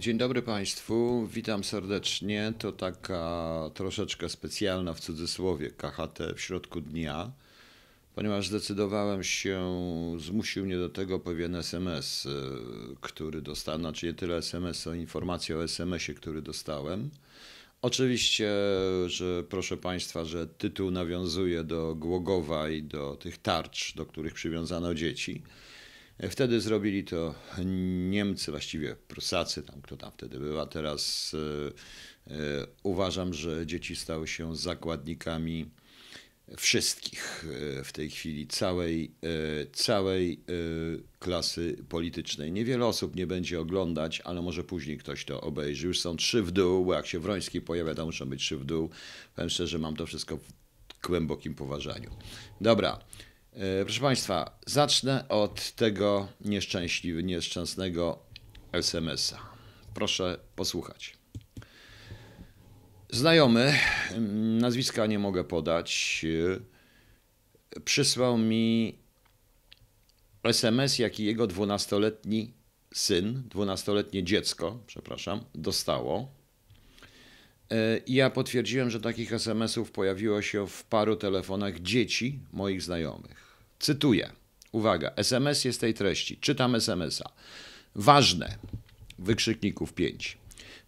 Dzień dobry Państwu, witam serdecznie. To taka troszeczkę specjalna w cudzysłowie KHT w środku dnia, ponieważ zdecydowałem się, zmusił mnie do tego pewien SMS, y, który dostałem, znaczy nie tyle SMS, o informację o SMS-ie, który dostałem. Oczywiście, że proszę Państwa, że tytuł nawiązuje do Głogowa i do tych tarcz, do których przywiązano dzieci. Wtedy zrobili to Niemcy, właściwie Prusacy, tam kto tam wtedy była. Teraz e, e, uważam, że dzieci stały się zakładnikami wszystkich e, w tej chwili, całej, całej klasy politycznej. Niewiele osób nie będzie oglądać, ale może później ktoś to obejrzy. Już są trzy w dół, bo jak się Wroński pojawia, to muszą być trzy w dół. Powiem szczerze, mam to wszystko w głębokim poważaniu. Dobra. E, proszę Państwa, zacznę od tego nieszczęśliwy, nieszczęsnego SMS-a. Proszę posłuchać. Znajomy, nazwiska nie mogę podać, e, przysłał mi SMS, jaki jego dwunastoletni syn, dwunastoletnie dziecko, przepraszam, dostało. E, I ja potwierdziłem, że takich SMS-ów pojawiło się w paru telefonach dzieci moich znajomych. Cytuję. Uwaga, SMS jest tej treści. Czytam SMS-a. Ważne. Wykrzykników 5.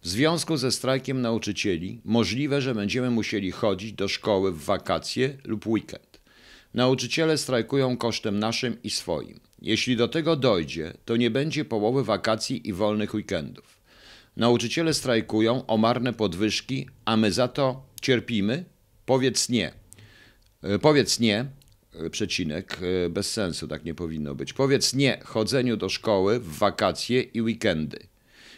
W związku ze strajkiem nauczycieli możliwe, że będziemy musieli chodzić do szkoły w wakacje lub weekend. Nauczyciele strajkują kosztem naszym i swoim. Jeśli do tego dojdzie, to nie będzie połowy wakacji i wolnych weekendów. Nauczyciele strajkują o marne podwyżki, a my za to cierpimy? Powiedz nie. E, powiedz nie, przecinek, e, bez sensu, tak nie powinno być. Powiedz nie chodzeniu do szkoły w wakacje i weekendy.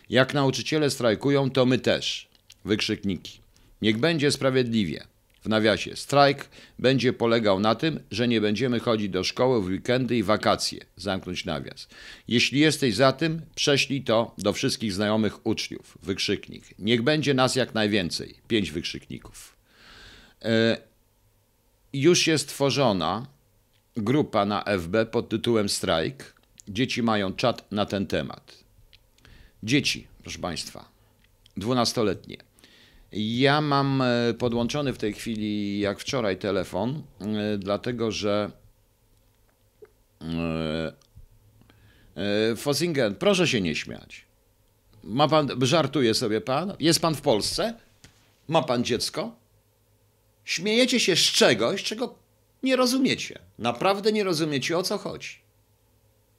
Jak nauczyciele strajkują, to my też. Wykrzykniki. Niech będzie sprawiedliwie. W nawiasie. Strajk będzie polegał na tym, że nie będziemy chodzić do szkoły w weekendy i wakacje. Zamknąć nawias. Jeśli jesteś za tym, prześlij to do wszystkich znajomych uczniów. Wykrzyknik. Niech będzie nas jak najwięcej. Pięć wykrzykników. Już jest tworzona grupa na FB pod tytułem Strajk. Dzieci mają czat na ten temat. Dzieci, proszę Państwa, dwunastoletnie. Ja mam e, podłączony w tej chwili, jak wczoraj, telefon, e, dlatego że e, Fosingen, proszę się nie śmiać. Ma pan, żartuje sobie pan? Jest pan w Polsce? Ma pan dziecko? Śmiejecie się z czegoś, czego nie rozumiecie. Naprawdę nie rozumiecie, o co chodzi.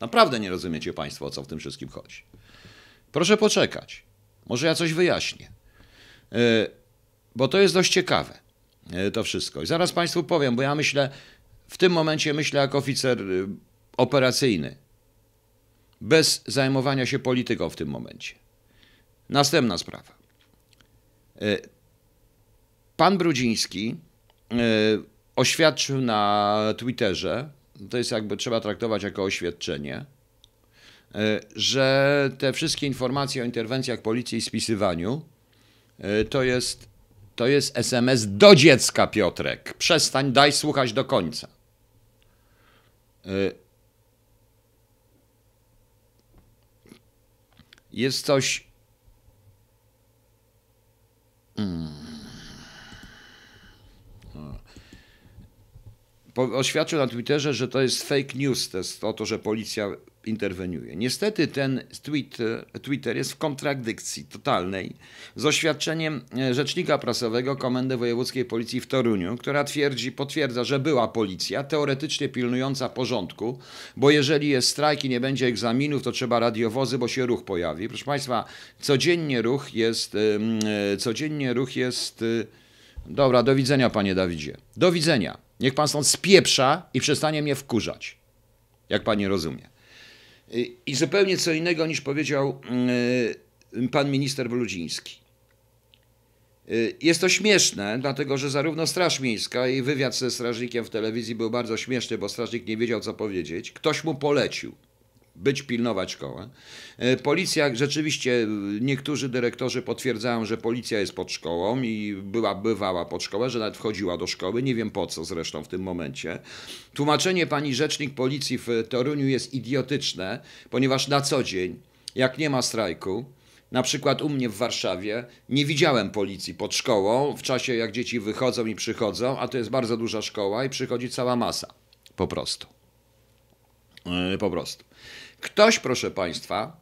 Naprawdę nie rozumiecie Państwo, o co w tym wszystkim chodzi. Proszę poczekać. Może ja coś wyjaśnię. E, bo to jest dość ciekawe, e, to wszystko. I zaraz Państwu powiem, bo ja myślę, w tym momencie myślę jako oficer e, operacyjny, bez zajmowania się polityką w tym momencie. Następna sprawa. Pan Brudziński e, oświadczył na Twitterze, to jest jakby trzeba traktować jako oświadczenie, e, że te wszystkie informacje o interwencjach policji i spisywaniu e, to jest, to jest SMS do dziecka, Piotrek. Przestań, daj słuchać do końca. Jest coś. Hmm. Oświadczył na Twitterze, że to jest fake news, to jest o to, że policja interweniuje. Niestety ten tweet, Twitter jest w kontradykcji totalnej z oświadczeniem e, rzecznika prasowego Komendy Wojewódzkiej Policji w Toruniu, która twierdzi, potwierdza, że była policja teoretycznie pilnująca porządku, bo jeżeli jest strajk i nie będzie egzaminów, to trzeba radiowozy, bo się ruch pojawi. Proszę Państwa, codziennie ruch jest, e, codziennie ruch jest, e, dobra, do widzenia Panie Dawidzie, do widzenia. Niech pan stąd spieprza i przestanie mnie wkurzać, jak pan nie rozumie. I zupełnie co innego niż powiedział mm, pan minister Bludziński. Jest to śmieszne, dlatego że zarówno Straż Miejska i wywiad ze strażnikiem w telewizji był bardzo śmieszny, bo strażnik nie wiedział, co powiedzieć. Ktoś mu polecił być, pilnować szkołę. E, policja, rzeczywiście niektórzy dyrektorzy potwierdzają, że policja jest pod szkołą i była, bywała pod szkołę, że nawet wchodziła do szkoły. Nie wiem po co zresztą w tym momencie. Tłumaczenie pani rzecznik policji w Toruniu jest idiotyczne, ponieważ na co dzień, jak nie ma strajku, Na przykład u mnie w Warszawie nie widziałem policji pod szkołą w czasie jak dzieci wychodzą i przychodzą, a to jest bardzo duża szkoła i przychodzi cała masa. Po prostu. Yy, po prostu. Ktoś, proszę Państwa,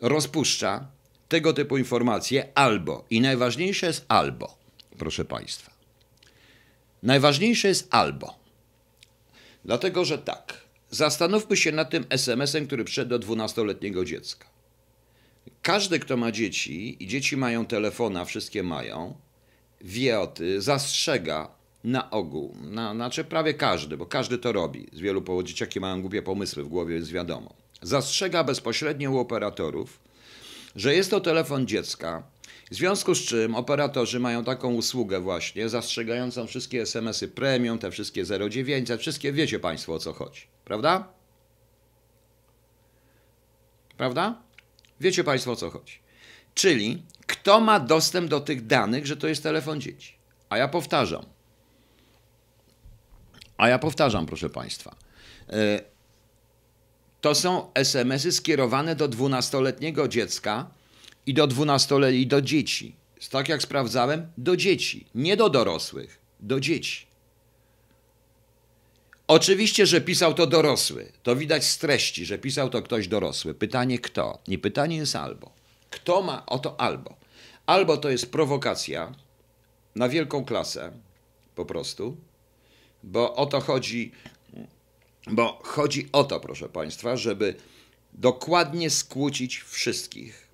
rozpuszcza tego typu informacje albo, i najważniejsze jest albo, proszę Państwa. Najważniejsze jest albo. Dlatego, że tak, zastanówmy się nad tym SMS-em, który przyszedł do 12-letniego dziecka. Każdy, kto ma dzieci i dzieci mają telefona, wszystkie mają, wie o tym, zastrzega na ogół, na, znaczy prawie każdy, bo każdy to robi. Z wielu powodów dzieciaki mają głupie pomysły w głowie, jest wiadomo. Zastrzega bezpośrednio u operatorów, że jest to telefon dziecka, w związku z czym operatorzy mają taką usługę właśnie, zastrzegającą wszystkie SMS-y premium, te wszystkie 0900, wszystkie wiecie Państwo o co chodzi, prawda? Prawda? Wiecie Państwo o co chodzi. Czyli kto ma dostęp do tych danych, że to jest telefon dzieci? A ja powtarzam. A ja powtarzam, proszę Państwa. To są SMS-y skierowane do 12-letniego dziecka i do 12-letnich, do dzieci. Tak jak sprawdzałem, do dzieci, nie do dorosłych, do dzieci. Oczywiście, że pisał to dorosły. To widać z treści, że pisał to ktoś dorosły. Pytanie kto? Nie pytanie jest albo. Kto ma oto albo? Albo to jest prowokacja na wielką klasę, po prostu, bo o to chodzi, bo chodzi o to, proszę Państwa, żeby dokładnie skłócić wszystkich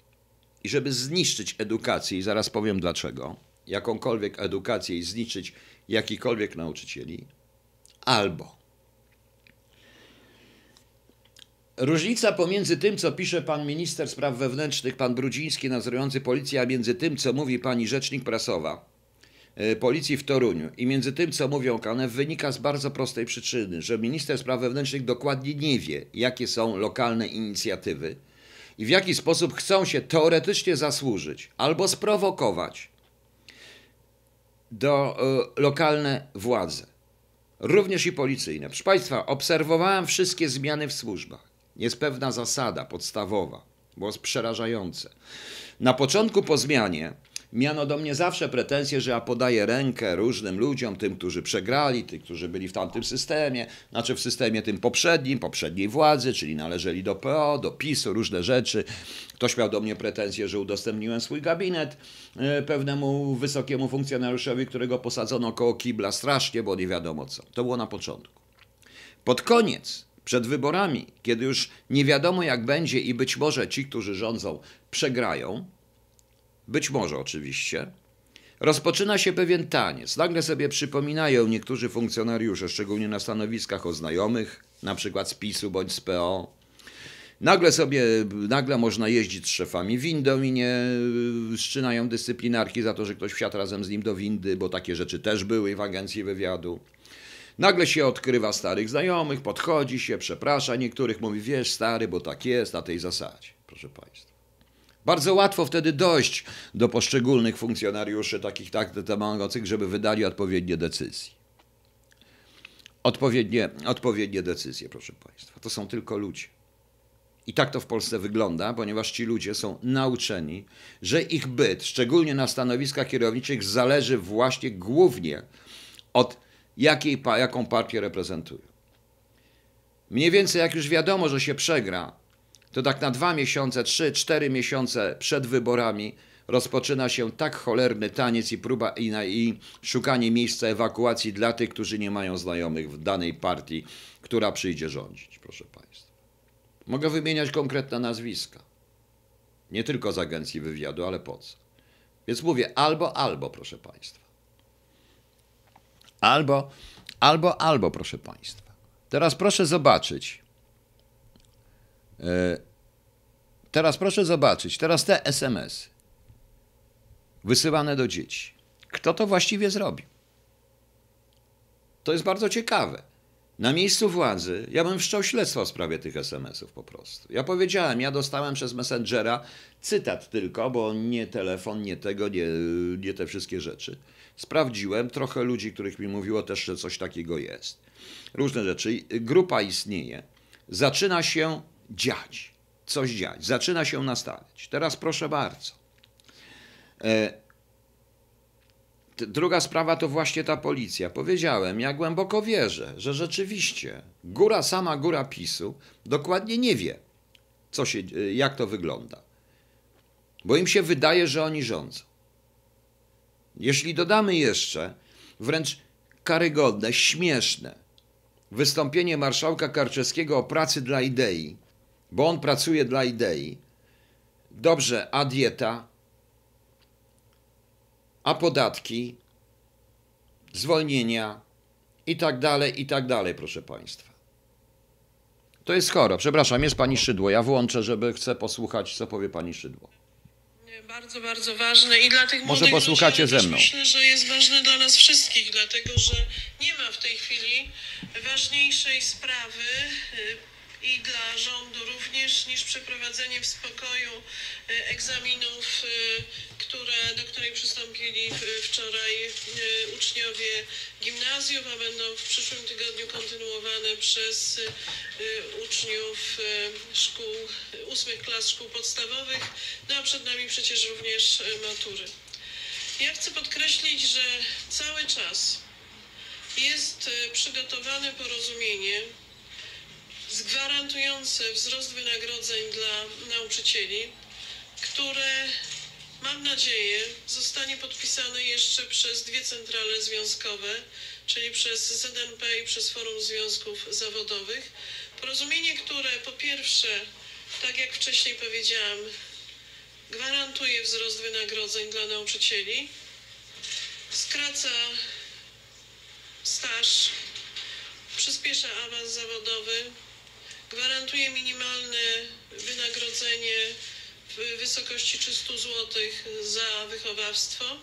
i żeby zniszczyć edukację, i zaraz powiem dlaczego, jakąkolwiek edukację i zniszczyć jakikolwiek nauczycieli, albo Różnica pomiędzy tym, co pisze pan minister spraw wewnętrznych, pan Brudziński, nadzorujący policję, a między tym, co mówi pani rzecznik prasowa policji w Toruniu i między tym, co mówią KANEW, wynika z bardzo prostej przyczyny, że minister spraw wewnętrznych dokładnie nie wie, jakie są lokalne inicjatywy i w jaki sposób chcą się teoretycznie zasłużyć albo sprowokować do y, lokalne władze, również i policyjne. Proszę Państwa, obserwowałem wszystkie zmiany w służbach. Jest pewna zasada podstawowa, jest przerażające. Na początku po zmianie miano do mnie zawsze pretensje, że ja podaję rękę różnym ludziom, tym, którzy przegrali, tym, którzy byli w tamtym systemie, znaczy w systemie tym poprzednim, poprzedniej władzy, czyli należeli do PO, do PiSu, różne rzeczy. Ktoś miał do mnie pretensje, że udostępniłem swój gabinet e, pewnemu wysokiemu funkcjonariuszowi, którego posadzono koło kibla strasznie, bo nie wiadomo co. To było na początku. Pod koniec przed wyborami, kiedy już nie wiadomo jak będzie i być może ci, którzy rządzą, przegrają, być może oczywiście, rozpoczyna się pewien taniec. Nagle sobie przypominają niektórzy funkcjonariusze, szczególnie na stanowiskach o znajomych, na przykład z PiSu bądź z PO. Nagle sobie, nagle można jeździć z szefami windą i nie szczynają dyscyplinarki za to, że ktoś wsiadł razem z nim do windy, bo takie rzeczy też były w agencji wywiadu. Nagle się odkrywa starych znajomych, podchodzi się, przeprasza niektórych, mówi, wiesz stary, bo tak jest, na tej zasadzie, proszę Państwa. Bardzo łatwo wtedy dojść do poszczególnych funkcjonariuszy, takich tak tematycznych, żeby wydali odpowiednie decyzje. Odpowiednie, odpowiednie decyzje, proszę Państwa. To są tylko ludzie. I tak to w Polsce wygląda, ponieważ ci ludzie są nauczeni, że ich byt, szczególnie na stanowiskach kierowniczych, zależy właśnie głównie od jakiej, jaką partię reprezentują. Mniej więcej jak już wiadomo, że się przegra, to tak na dwa miesiące, trzy, cztery miesiące przed wyborami rozpoczyna się tak cholerny taniec i próba i, na, i szukanie miejsca ewakuacji dla tych, którzy nie mają znajomych w danej partii, która przyjdzie rządzić, proszę Państwa. Mogę wymieniać konkretne nazwiska. Nie tylko z agencji wywiadu, ale po co? Więc mówię albo, albo, proszę Państwa. Albo, albo, albo, proszę Państwa. Teraz proszę zobaczyć. E, teraz proszę zobaczyć, teraz te SMS wysyłane do dzieci. Kto to właściwie zrobił? To jest bardzo ciekawe. Na miejscu władzy ja bym wszczął śledztwo w sprawie tych SMS-ów po prostu. Ja powiedziałem, ja dostałem przez Messengera cytat tylko, bo nie telefon, nie tego, nie, nie te wszystkie rzeczy. Sprawdziłem, trochę ludzi, których mi mówiło też, że coś takiego jest. Różne rzeczy. Grupa istnieje. Zaczyna się dziać. coś dziać, zaczyna się nastawiać. Teraz proszę bardzo. E, Druga sprawa to właśnie ta policja. Powiedziałem, ja głęboko wierzę, że rzeczywiście góra, sama góra PiSu dokładnie nie wie, co się, e, jak to wygląda. Bo im się wydaje, że oni rządzą. Jeśli dodamy jeszcze wręcz karygodne, śmieszne wystąpienie marszałka Karczewskiego o pracy dla idei, bo on pracuje dla idei, dobrze, a dieta, a podatki, zwolnienia i tak dalej, i tak dalej, proszę Państwa. To jest choro. Przepraszam, jest Pani Szydło. Ja włączę, żeby chcę posłuchać, co powie Pani Szydło. Bardzo, bardzo ważne i dla tych Może młodych posłuchacie ludzi, ze mną. Myślę, że jest ważne dla nas wszystkich, dlatego że nie ma w tej chwili ważniejszej sprawy y, i dla rządu również niż przeprowadzenie w spokoju y, egzaminów, y, które, do której przystąpili y, wczoraj uczniowie gimnazjów, a będą w przyszłym tygodniu kontynuowane przez uczniów szkół, ósmych klas szkół podstawowych, no a przed nami przecież również matury. Ja chcę podkreślić, że cały czas jest przygotowane porozumienie gwarantujące wzrost wynagrodzeń dla nauczycieli, które mam nadzieję zostanie podpisane jeszcze przez dwie centrale związkowe, czyli przez ZNP i przez Forum Związków Zawodowych. Porozumienie, które po pierwsze, tak jak wcześniej powiedziałam, gwarantuje wzrost wynagrodzeń dla nauczycieli, skraca staż, przyspiesza awans zawodowy, gwarantuje minimalne wynagrodzenie w wysokości 300 zł za wychowawstwo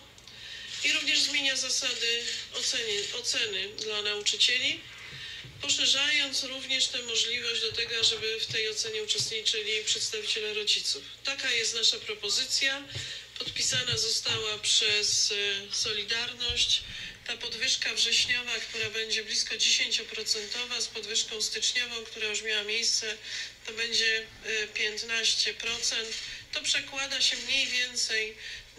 i również zmienia zasady oceny, oceny dla nauczycieli, poszerzając również tę możliwość do tego, żeby w tej ocenie uczestniczyli przedstawiciele rodziców. Taka jest nasza propozycja. Podpisana została przez e, Solidarność. Ta podwyżka wrześniowa, która będzie blisko 10% z podwyżką styczniową, która już miała miejsce, to będzie e, 15%. To przekłada się mniej więcej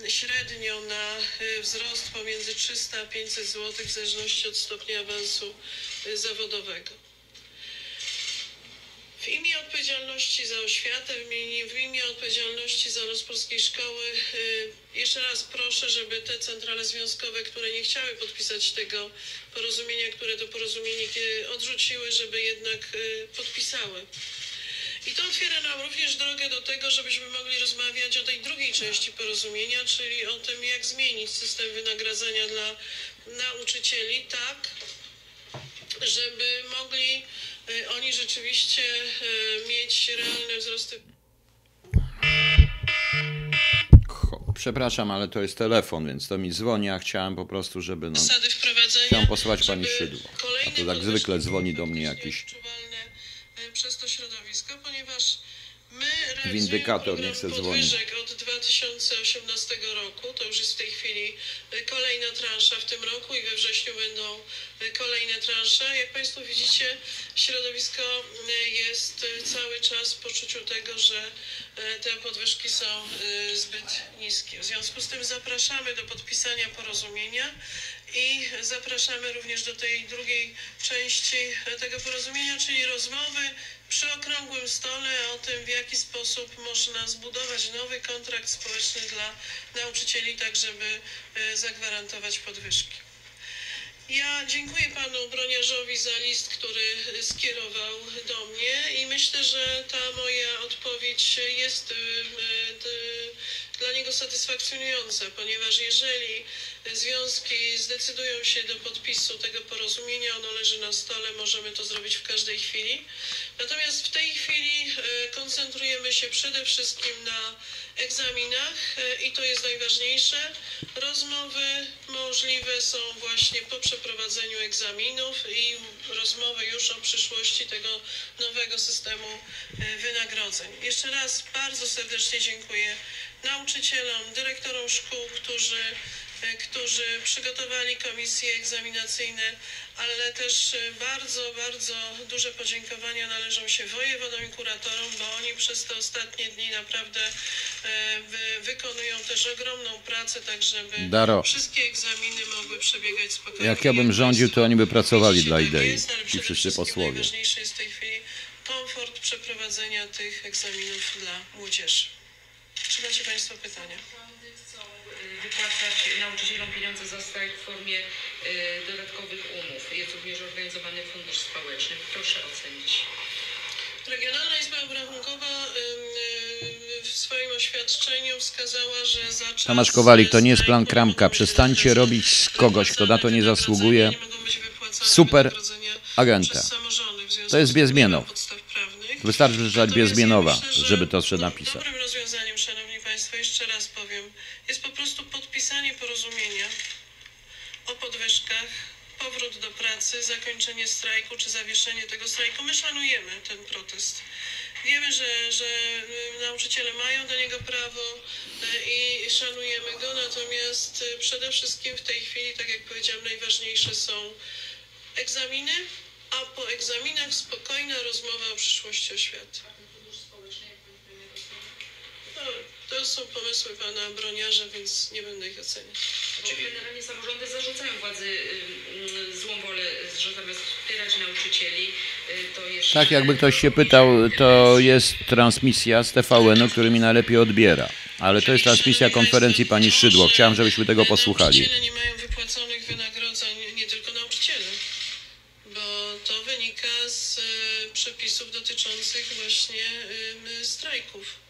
średnio na e, wzrost pomiędzy 300 a 500 zł w zależności od stopnia awansu e, zawodowego. W imię odpowiedzialności za oświatę, w imię, w imię odpowiedzialności za los polskiej szkoły, y, jeszcze raz proszę, żeby te centrale związkowe, które nie chciały podpisać tego porozumienia, które to porozumienie y, odrzuciły, żeby jednak y, podpisały. I to otwiera nam również drogę do tego, żebyśmy mogli rozmawiać o tej drugiej części porozumienia, czyli o tym, jak zmienić system wynagradzania dla nauczycieli tak, żeby mogli oni rzeczywiście y, mieć realne wzrosty. Przepraszam, ale to jest telefon, więc to mi dzwoni, a chciałem po prostu, żeby no. Chciałem posłuchać pani Szydło. A to tak zwykle dzwoni do mnie jakiś- e, przez to środowisko, ponieważ my Windykator nie chce dzwonić. podwyżek od 2018 roku. To już jest w tej chwili e, kolejna transza w tym roku i we wrześniu będą e, kolejne transze. Jak Państwo widzicie, środowisko e, jest cały czas w poczuciu tego, że te podwyżki są zbyt niskie. W związku z tym zapraszamy do podpisania porozumienia i zapraszamy również do tej drugiej części tego porozumienia, czyli rozmowy przy okrągłym stole o tym, w jaki sposób można zbudować nowy kontrakt społeczny dla nauczycieli, tak żeby e, zagwarantować podwyżki. Ja dziękuję panu broniarzowi za list, który skierował do mnie i myślę, że ta moja odpowiedź jest y, dla niego satysfakcjonująca, ponieważ jeżeli związki zdecydują się do podpisu tego porozumienia, ono leży na stole, możemy to zrobić w każdej chwili. Natomiast w tej chwili y, koncentrujemy się przede wszystkim na egzaminach y, i to jest najważniejsze. Rozmowy możliwe są właśnie po przeprowadzeniu egzaminów i rozmowy już o przyszłości tego nowego systemu y, wynagrodzeń. Jeszcze raz bardzo serdecznie dziękuję nauczycielom, dyrektorom szkół, którzy e, którzy przygotowali komisje egzaminacyjne, ale też e, bardzo, bardzo duże podziękowania należą się wojewodom i kuratorom, bo oni przez te ostatnie dni naprawdę e, wy, wykonują też ogromną pracę, tak żeby Daro. wszystkie egzaminy mogły przebiegać spokojnie. Jak ja bym rządził, to oni by pracowali dla idei. jest, przede wszyscy posłowie. Najważniejsze jest w tej chwili komfort przeprowadzenia tych egzaminów dla młodzieży. Czy macie Państwo pytania? Wypłacać nauczycielom pieniądze za strajk w formie y, dodatkowych umów. Jest również organizowany fundusz społeczny. Proszę ocenić. Regionalna Izba Obrachunkowa y, w swoim oświadczeniu wskazała, że za czas Tomasz Kowalik, to nie jest plan Kramka. Przestańcie robić z kogoś, kto na to nie zasługuje. super agenta. To jest prawnych. Wystarczy przeczytać że żeby to jeszcze napisać. Dobrym rozwiązaniem, Szanowni Państwo, jeszcze raz powiem, jest po prostu podpisanie porozumienia o podwyżkach, powrót do pracy, zakończenie strajku czy zawieszenie tego strajku. My szanujemy ten protest. Wiemy, że, że y, nauczyciele mają do niego prawo y, i szanujemy go, natomiast y, przede wszystkim w tej chwili, tak jak powiedziałam, najważniejsze są egzaminy, a po egzaminach spokojna rozmowa o przyszłości oświaty. No, to są pomysły pana Broniarza, więc nie będę ich oceniać. Bo generalnie samorządy zarzucają władzy y, y, złą wolę, że zamiast wspierać nauczycieli, y, to jeszcze... Tak, jakby ktoś się pytał, to jest transmisja z TVN-u, który mi najlepiej odbiera. Ale to jest transmisja konferencji pani Szydło. Chciałem, żebyśmy tego posłuchali. Nauczyciele nie mają wypłaconych wynagrodzeń, nie tylko nauczyciele, bo to wynika z e, przepisów dotyczących właśnie strajków.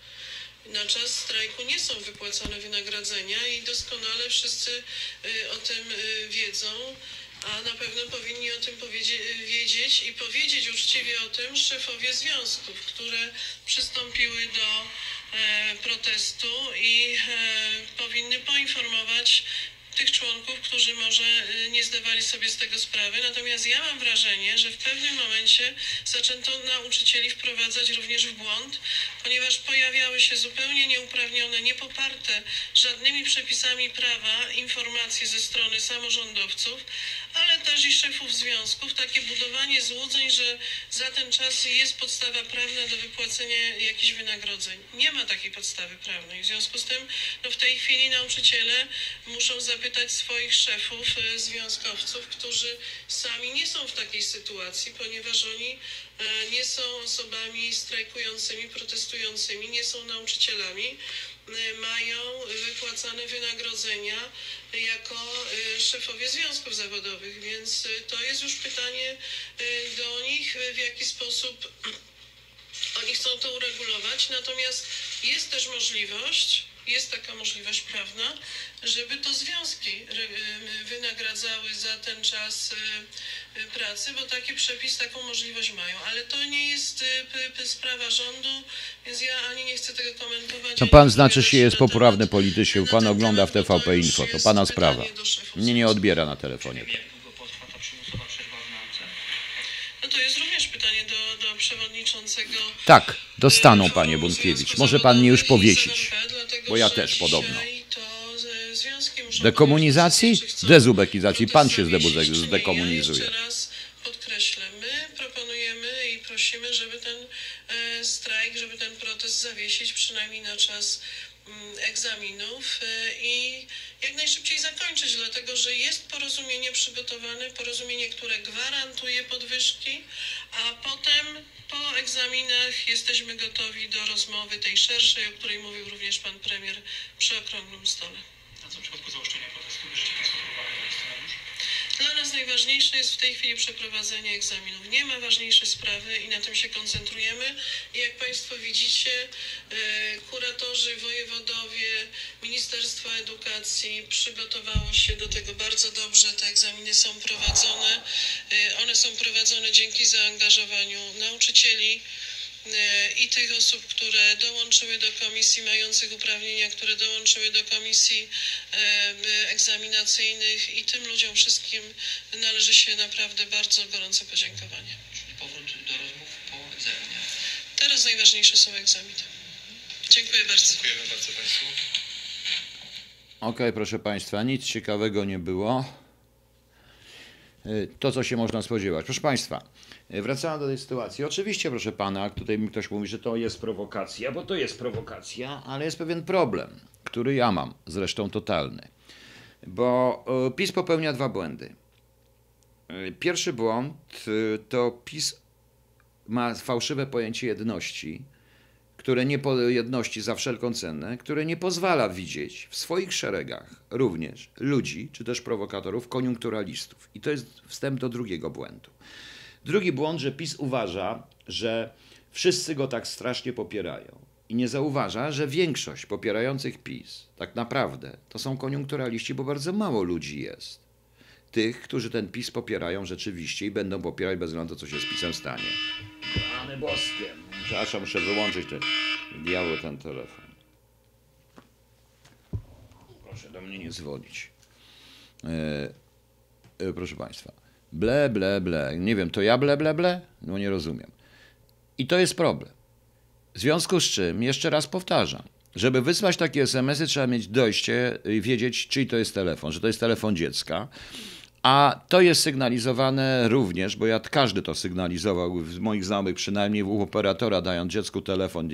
Na czas strajku nie są wypłacane wynagrodzenia i doskonale wszyscy e, o tym e, wiedzą, a na pewno powinni o tym powiedzie- wiedzieć i powiedzieć uczciwie o tym szefowie związków, które przystąpiły do e, protestu i e, powinny poinformować tych członków, którzy może e, nie zdawali sobie z tego sprawy. Natomiast ja mam wrażenie, że w pewnym momencie zaczęto nauczycieli wprowadzać również w błąd, ponieważ pojawiały się zupełnie nieuprawnione, niepoparte żadnymi przepisami prawa informacje ze strony samorządowców, ale też i szefów związków, takie budowanie złudzeń, że za ten czas jest podstawa prawna do wypłacenia jakichś wynagrodzeń. Nie ma takiej podstawy prawnej. W związku z tym no w tej chwili nauczyciele muszą zapytać swoich szefów, e, związkowców, którzy sami nie są w takiej sytuacji, ponieważ oni e, nie są osobami strajkującymi, protestującymi, nie są nauczycielami mają wypłacane wynagrodzenia jako e, szefowie związków zawodowych, więc e, to jest już pytanie do nich, w jaki sposób oni chcą to uregulować. Natomiast jest też możliwość, jest taka możliwość prawna, żeby to związki e, wynagradzały za ten czas e, e, pracy, bo taki przepis, taką możliwość mają. Ale to nie jest sprawa rządu, więc ja ani nie chcę tego komentować. To pan znaczy się jest poprawny politycznie, pan ogląda w TVP Info, to pana sprawa. Mnie nie odbiera na telefonie. No to jest również pytanie do, do przewodniczącego. Tak, dostaną panie. Związków Może pan mnie już powiesić. Bo ja też podobno. Dekomunizacji? Dezubekizacji. Pan się zdekomunizuje. Jeszcze raz podkreślę, my proponujemy i prosimy, żeby ten e, strajk, żeby ten protest zawiesić przynajmniej na czas mm, egzaminów e, i jak najszybciej zakończyć, dlatego że jest porozumienie przygotowane, porozumienie, które gwarantuje podwyżki, a potem po egzaminach jesteśmy gotowi do rozmowy tej szerszej, o której mówił również pan premier przy okrągłym stole. A co przypadku zaostrzenia protestu? Bierzecie Państwo pod uwagę ten scenariusz? Dla nas najważniejsze jest w tej chwili przeprowadzenie egzaminów. Nie ma ważniejszej sprawy i na tym się koncentrujemy. I jak Państwo widzicie, e, kuratorzy, wojewodowie, Ministerstwo Edukacji przygotowało się do tego bardzo dobrze. Te egzaminy są prowadzone. E, One są prowadzone dzięki zaangażowaniu nauczycieli i tych osób, które dołączyły do komisji, mających uprawnienia, które dołączyły do komisji egzaminacyjnych i tym ludziom wszystkim należy się naprawdę bardzo gorące podziękowanie. Czyli powrót do rozmów po egzaminie. Teraz najważniejsze są egzaminy. Dziękuję bardzo. Dziękujemy bardzo Państwu. Okej, proszę Państwa, nic ciekawego nie było. Y, To, co się można spodziewać. Proszę Państwa, y, wracając do tej sytuacji. Oczywiście, proszę Pana, tutaj mi ktoś mówi, że to jest prowokacja, bo to jest prowokacja, ale jest pewien problem, który ja mam, zresztą totalny. Bo y, PiS popełnia dwa błędy. Y, Pierwszy błąd to PiS ma fałszywe pojęcie jedności, które nie po jedności za wszelką cenę, które nie pozwala widzieć w swoich szeregach również ludzi, czy też prowokatorów, koniunkturalistów. I to jest wstęp do drugiego błędu. Drugi błąd, że PiS uważa, że wszyscy go tak strasznie popierają. I nie zauważa, że większość popierających PiS tak naprawdę to są koniunkturaliści, bo bardzo mało ludzi jest. Tych, którzy ten PiS popierają rzeczywiście i będą popierać bez względu na to, co się z PiSem stanie. Rany boskie. Przepraszam, muszę wyłączyć ten diabeł ten telefon. Proszę do mnie nie dzwonić. E, e, proszę Państwa. Ble, ble, ble. Nie wiem, to ja ble, ble, ble? No nie rozumiem. I to jest problem. W związku z czym, jeszcze raz powtarzam, żeby wysłać takie SMS-y, trzeba mieć dojście i wiedzieć, czyj to jest telefon, że to jest telefon dziecka. A to jest sygnalizowane również, bo ja każdy to sygnalizował, z moich znajomych przynajmniej u operatora, dając dziecku telefon,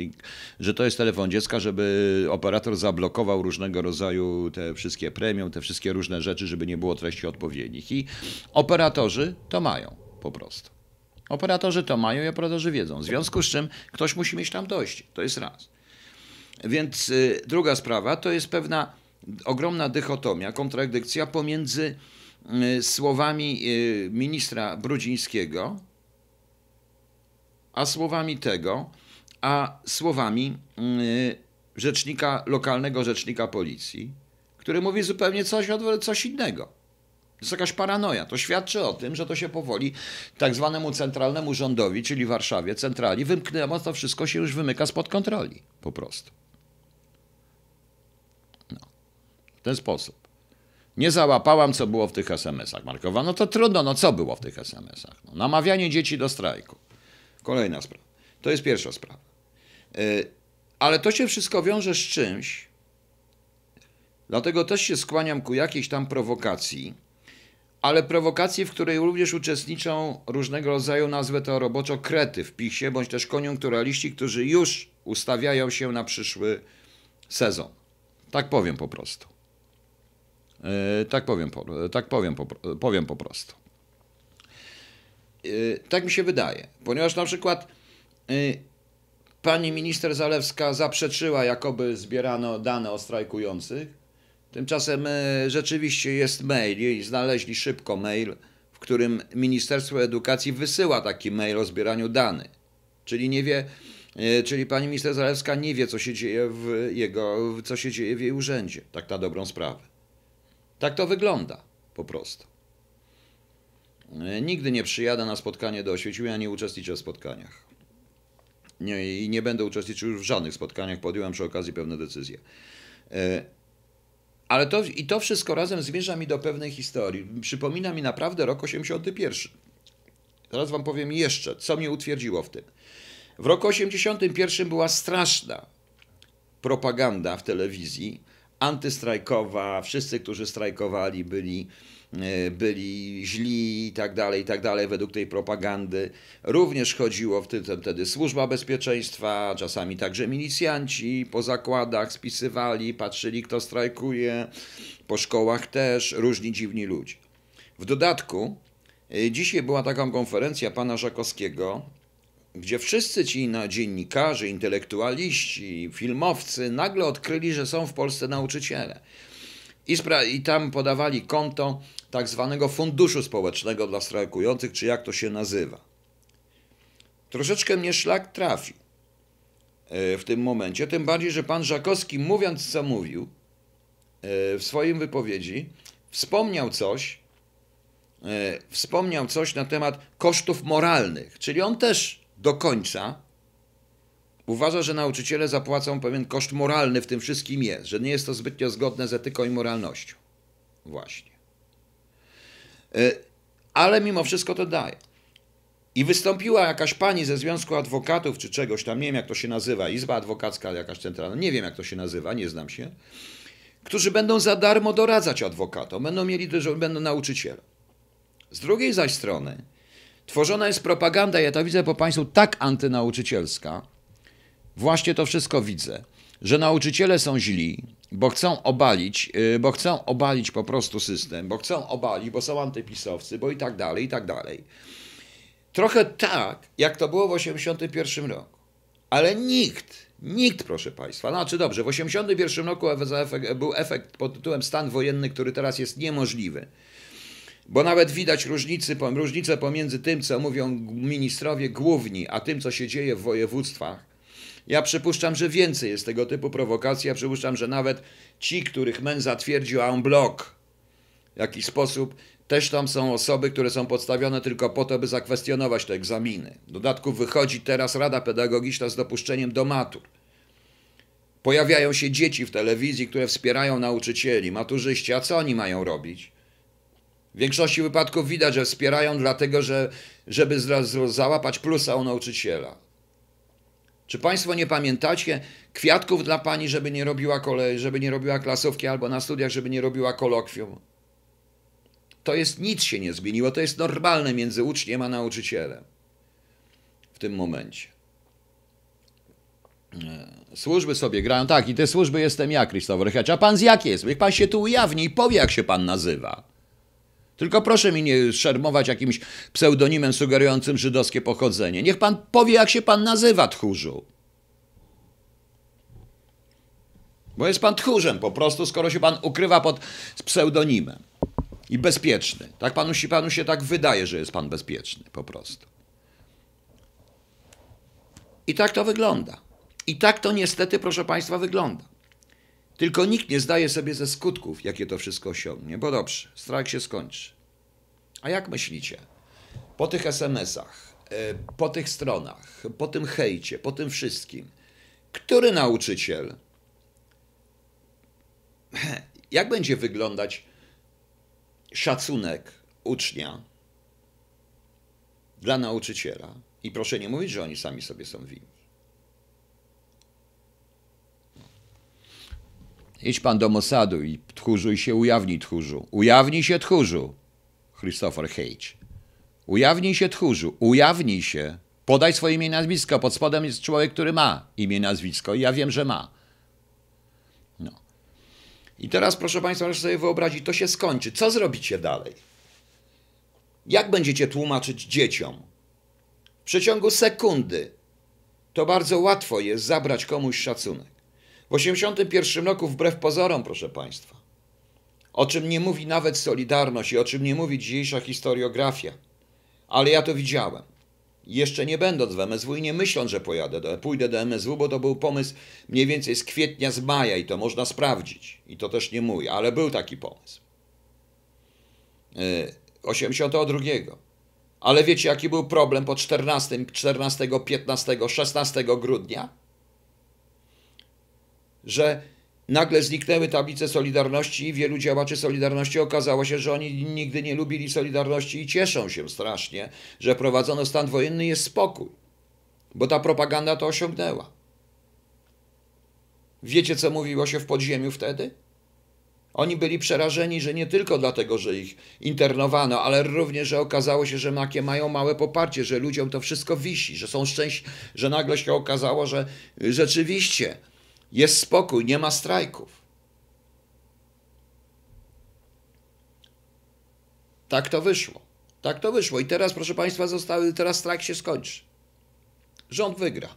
że to jest telefon dziecka, żeby operator zablokował różnego rodzaju te wszystkie premium, te wszystkie różne rzeczy, żeby nie było treści odpowiednich. I operatorzy to mają po prostu. Operatorzy to mają i operatorzy wiedzą. W związku z czym ktoś musi mieć tam dojście. To jest raz. Więc y, druga sprawa to jest pewna ogromna dychotomia, kontradykcja pomiędzy słowami y, ministra Brudzińskiego, a słowami tego, a słowami y, rzecznika, lokalnego rzecznika policji, który mówi zupełnie coś, coś innego. To jest jakaś paranoja. To świadczy o tym, że to się powoli tak zwanemu centralnemu rządowi, czyli Warszawie, centrali, wymknęło, to wszystko się już wymyka spod kontroli. Po prostu. No. W ten sposób. Nie załapałam, co było w tych SMS-ach. Markowa, no to trudno, no co było w tych SMS-ach? No, namawianie dzieci do strajku. Kolejna sprawa. To jest pierwsza sprawa. Yy, ale to się wszystko wiąże z czymś, dlatego też się skłaniam ku jakiejś tam prowokacji, ale prowokacji, w której również uczestniczą różnego rodzaju, nazwę to roboczo, krety w PiSie, bądź też koniunkturaliści, którzy już ustawiają się na przyszły sezon. Tak powiem po prostu. Yy, tak powiem po, tak powiem po, powiem po prostu. Yy, tak mi się wydaje, ponieważ na przykład yy, pani minister Zalewska zaprzeczyła, jakoby zbierano dane o strajkujących. Tymczasem e, rzeczywiście jest mail i znaleźli szybko mail, w którym Ministerstwo Edukacji wysyła taki mail o zbieraniu danych. Czyli nie wie, e, czyli pani minister Zalewska nie wie, co się dzieje w jego, co się dzieje w jej urzędzie, tak na dobrą sprawę. Tak to wygląda po prostu. E, Nigdy nie przyjadę na spotkanie do Oświecimia, nie uczestniczę w spotkaniach. Nie, I nie będę uczestniczył już w żadnych spotkaniach, podjąłem przy okazji pewne decyzje. E, Ale to, i to wszystko razem zmierza mi do pewnej historii. Przypomina mi naprawdę rok 81. Teraz wam powiem jeszcze, co mnie utwierdziło w tym. W roku 81 była straszna propaganda w telewizji, antystrajkowa, wszyscy, którzy strajkowali, byli, e, byli źli i tak dalej, i tak dalej, według tej propagandy. Również chodziło w tym wtedy służba bezpieczeństwa, czasami także milicjanci po zakładach spisywali, patrzyli, kto strajkuje, po szkołach też, różni dziwni ludzie. W dodatku, e, dzisiaj była taka konferencja pana Żakowskiego, gdzie wszyscy ci dziennikarze, intelektualiści, filmowcy nagle odkryli, że są w Polsce nauczyciele. I, I tam podawali konto tak zwanego funduszu społecznego dla strajkujących, czy jak to się nazywa. Troszeczkę mnie szlak trafił e, w tym momencie, tym bardziej, że pan Żakowski, mówiąc co mówił e, w swoim wypowiedzi, wspomniał coś, e, wspomniał coś na temat kosztów moralnych, czyli on też dokończa uważa, że nauczyciele zapłacą pewien koszt moralny w tym wszystkim jest, że nie jest to zbytnio zgodne z etyką i moralnością. Właśnie. E, Ale mimo wszystko to daje. I wystąpiła jakaś pani ze Związku Adwokatów czy czegoś tam, nie wiem jak to się nazywa, Izba Adwokacka jakaś centralna, nie wiem jak to się nazywa, nie znam się, którzy będą za darmo doradzać adwokatom, będą mieli będą nauczyciele. Z drugiej zaś strony tworzona jest propaganda, ja to widzę po Państwu, tak antynauczycielska, właśnie to wszystko widzę, że nauczyciele są źli, bo chcą obalić, yy, bo chcą obalić po prostu system, bo chcą obalić, bo są antypisowcy, bo i tak dalej, i tak dalej. Trochę tak, jak to było w 1981 roku. Ale nikt, nikt, proszę Państwa, znaczy dobrze, w 1981 roku efekt, był efekt pod tytułem stan wojenny, który teraz jest niemożliwy. Bo nawet widać różnicy, różnicę pomiędzy tym, co mówią ministrowie główni, a tym, co się dzieje w województwach. Ja przypuszczam, że więcej jest tego typu prowokacji. Ja przypuszczam, że nawet ci, których men zatwierdził en bloc w jakiś sposób, też tam są osoby, które są podstawione tylko po to, by zakwestionować te egzaminy. W dodatku wychodzi teraz Rada Pedagogiczna z dopuszczeniem do matur. Pojawiają się dzieci w telewizji, które wspierają nauczycieli, maturzyści. A co oni mają robić? W większości wypadków widać, że wspierają dlatego, że, żeby załapać plusa u nauczyciela. Czy Państwo nie pamiętacie kwiatków dla pani, żeby nie robiła kolei, żeby nie robiła klasówki, albo na studiach, żeby nie robiła kolokwium? To jest nic się nie zmieniło, to jest normalne między uczniem a nauczycielem w tym momencie. Służby sobie grają, tak, i te służby jestem ja, Krzysztof Rychacz. A pan z jakiej jest? Niech pan się tu ujawni i powie, jak się pan nazywa. Tylko proszę mi nie szermować jakimś pseudonimem sugerującym żydowskie pochodzenie. Niech pan powie, jak się pan nazywa, tchórzu. Bo jest pan tchórzem po prostu, skoro się pan ukrywa pod pseudonimem. I bezpieczny. Tak panu, panu się tak wydaje, że jest pan bezpieczny po prostu. I tak to wygląda. I tak to niestety, proszę państwa, wygląda. Tylko nikt nie zdaje sobie ze skutków, jakie to wszystko osiągnie. Bo dobrze, strajk się skończy. A jak myślicie? Po tych SMS-ach, e, po tych stronach, po tym hejcie, po tym wszystkim, który nauczyciel, jak będzie wyglądać szacunek ucznia dla nauczyciela? I proszę nie mówić, że oni sami sobie są winni. Idź pan do Mossadu i tchórzu i się ujawnij tchórzu. Ujawnij się tchórzu. Christopher Hage. Ujawnij się tchórzu. Ujawnij się. Podaj swoje imię i nazwisko. Pod spodem jest człowiek, który ma imię i nazwisko. I ja wiem, że ma. No. I teraz, proszę Państwa, proszę sobie wyobrazić, to się skończy. Co zrobicie dalej? Jak będziecie tłumaczyć dzieciom? W przeciągu sekundy to bardzo łatwo jest zabrać komuś szacunek. W 1981 roku, wbrew pozorom, proszę Państwa, o czym nie mówi nawet Solidarność i o czym nie mówi dzisiejsza historiografia, ale ja to widziałem. Jeszcze nie będąc w MSW i nie myśląc, że pojadę do, pójdę do MSW, bo to był pomysł mniej więcej z kwietnia, z maja i to można sprawdzić. I to też nie mój, ale był taki pomysł. 82. Ale wiecie, jaki był problem po 14, 14, 15, 16 grudnia? Że nagle zniknęły tablice Solidarności i wielu działaczy Solidarności okazało się, że oni nigdy nie lubili Solidarności i cieszą się strasznie, że prowadzono stan wojenny jest spokój, bo ta propaganda to osiągnęła. Wiecie, co mówiło się w podziemiu wtedy? Oni byli przerażeni, że nie tylko dlatego, że ich internowano, ale również, że okazało się, że makie mają małe poparcie, że ludziom to wszystko wisi, że są szczęśliwi, że nagle się okazało, że rzeczywiście jest spokój, nie ma strajków. Tak to wyszło. Tak to wyszło. I teraz, proszę Państwa, zostały, teraz strajk się skończy. Rząd wygra.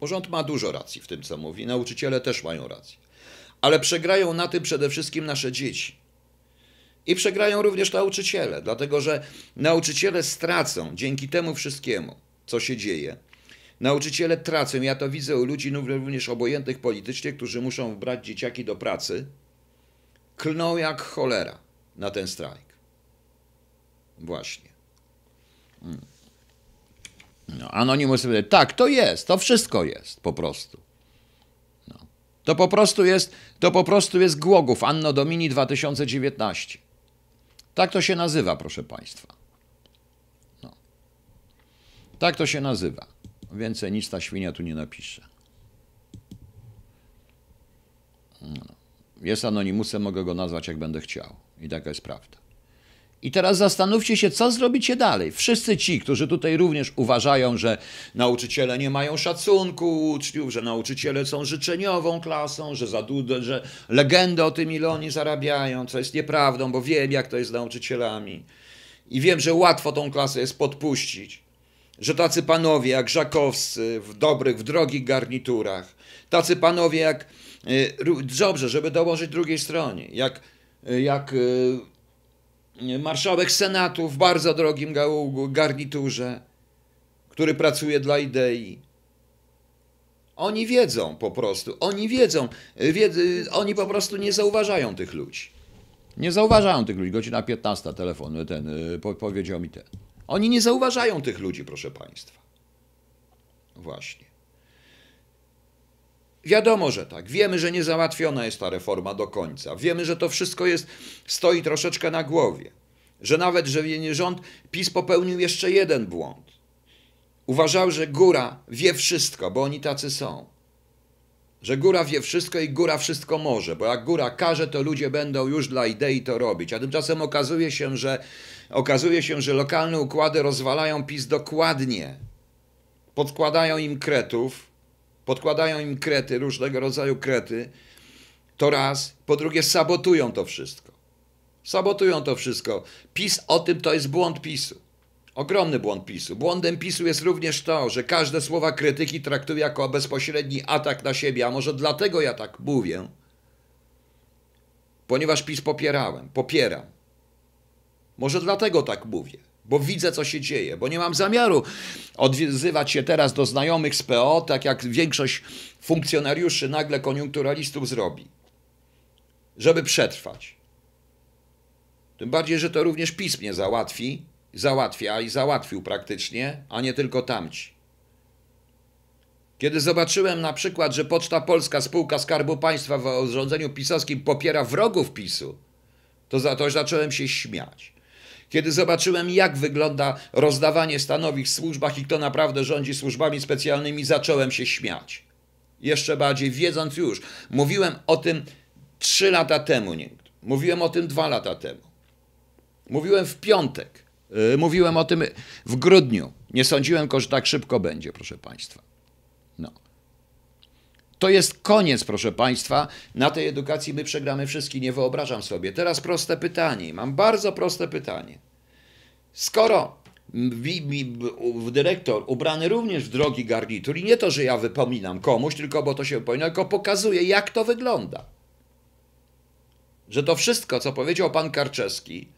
Bo rząd ma dużo racji w tym, co mówi. Nauczyciele też mają rację. Ale przegrają na tym przede wszystkim nasze dzieci. I przegrają również nauczyciele, dlatego że nauczyciele stracą dzięki temu wszystkiemu, co się dzieje, Nauczyciele tracą, ja to widzę u ludzi również obojętnych politycznie, którzy muszą brać dzieciaki do pracy, klną jak cholera na ten strajk. Właśnie. Hmm. No, Anonymous mówi, tak, to jest, to wszystko jest, po prostu. No. To po prostu jest, to po prostu jest Głogów, Anno Domini 2019. Tak to się nazywa, proszę Państwa. No. Tak to się nazywa. Więcej nic ta świnia tu nie napisze. Jest anonimusem, mogę go nazwać jak będę chciał. I taka jest prawda. I teraz zastanówcie się, co zrobicie dalej. Wszyscy ci, którzy tutaj również uważają, że nauczyciele nie mają szacunku uczniów, że nauczyciele są życzeniową klasą, że za że legendę o tym, ile oni zarabiają, co jest nieprawdą, bo wiem, jak to jest z nauczycielami. I wiem, że łatwo tą klasę jest podpuścić. Że tacy panowie jak Żakowscy w dobrych, w drogich garniturach, tacy panowie jak, ró- dobrze, żeby dołożyć drugiej stronie, jak, y, jak y, marszałek Senatu w bardzo drogim ga- garniturze, który pracuje dla idei. Oni wiedzą po prostu, oni wiedzą, wiedzy, oni po prostu nie zauważają tych ludzi. Nie zauważają tych ludzi. Godzina 15 telefon ten po, powiedział mi ten. Oni nie zauważają tych ludzi, proszę państwa. Właśnie. Wiadomo, że tak. Wiemy, że nie załatwiona jest ta reforma do końca. Wiemy, że to wszystko jest, stoi troszeczkę na głowie. Że nawet, że rząd PiS popełnił jeszcze jeden błąd. Uważał, że góra wie wszystko, bo oni tacy są. Że góra wie wszystko i góra wszystko może, bo jak góra każe, to ludzie będą już dla idei to robić. A tymczasem okazuje się, że okazuje się, że lokalne układy rozwalają PiS dokładnie. Podkładają im kretów, podkładają im krety, różnego rodzaju krety, to raz. Po drugie, sabotują to wszystko. Sabotują to wszystko. PiS o tym to jest błąd PiSu. Ogromny błąd PiSu. Błądem PiSu jest również to, że każde słowa krytyki traktuje jako bezpośredni atak na siebie, a może dlatego ja tak mówię, ponieważ PiS popierałem, popieram. Może dlatego tak mówię, bo widzę, co się dzieje, bo nie mam zamiaru odzywać się teraz do znajomych z PO, tak jak większość funkcjonariuszy nagle koniunkturalistów zrobi, żeby przetrwać. Tym bardziej, że to również PiS mnie załatwi, załatwia i załatwił praktycznie, a nie tylko tamci. Kiedy zobaczyłem na przykład, że Poczta Polska, spółka Skarbu Państwa w rządzeniu pisowskim popiera wrogów PiSu, to za to zacząłem się śmiać. Kiedy zobaczyłem, jak wygląda rozdawanie stanowisk w służbach i kto naprawdę rządzi służbami specjalnymi, zacząłem się śmiać. Jeszcze bardziej, wiedząc już. Mówiłem o tym trzy lata temu, nie. Mówiłem o tym dwa lata temu. Mówiłem w piątek. Yy, Mówiłem o tym w grudniu. Nie sądziłem, że tak szybko będzie, proszę Państwa. No. To jest koniec, proszę Państwa. Na tej edukacji my przegramy wszystkie, nie wyobrażam sobie. Teraz proste pytanie. Mam bardzo proste pytanie. Skoro dyrektor ubrany również w drogi garnitur i nie to, że ja wypominam komuś, tylko bo to się wypomina, tylko pokazuje, jak to wygląda. Że to wszystko, co powiedział pan Karczewski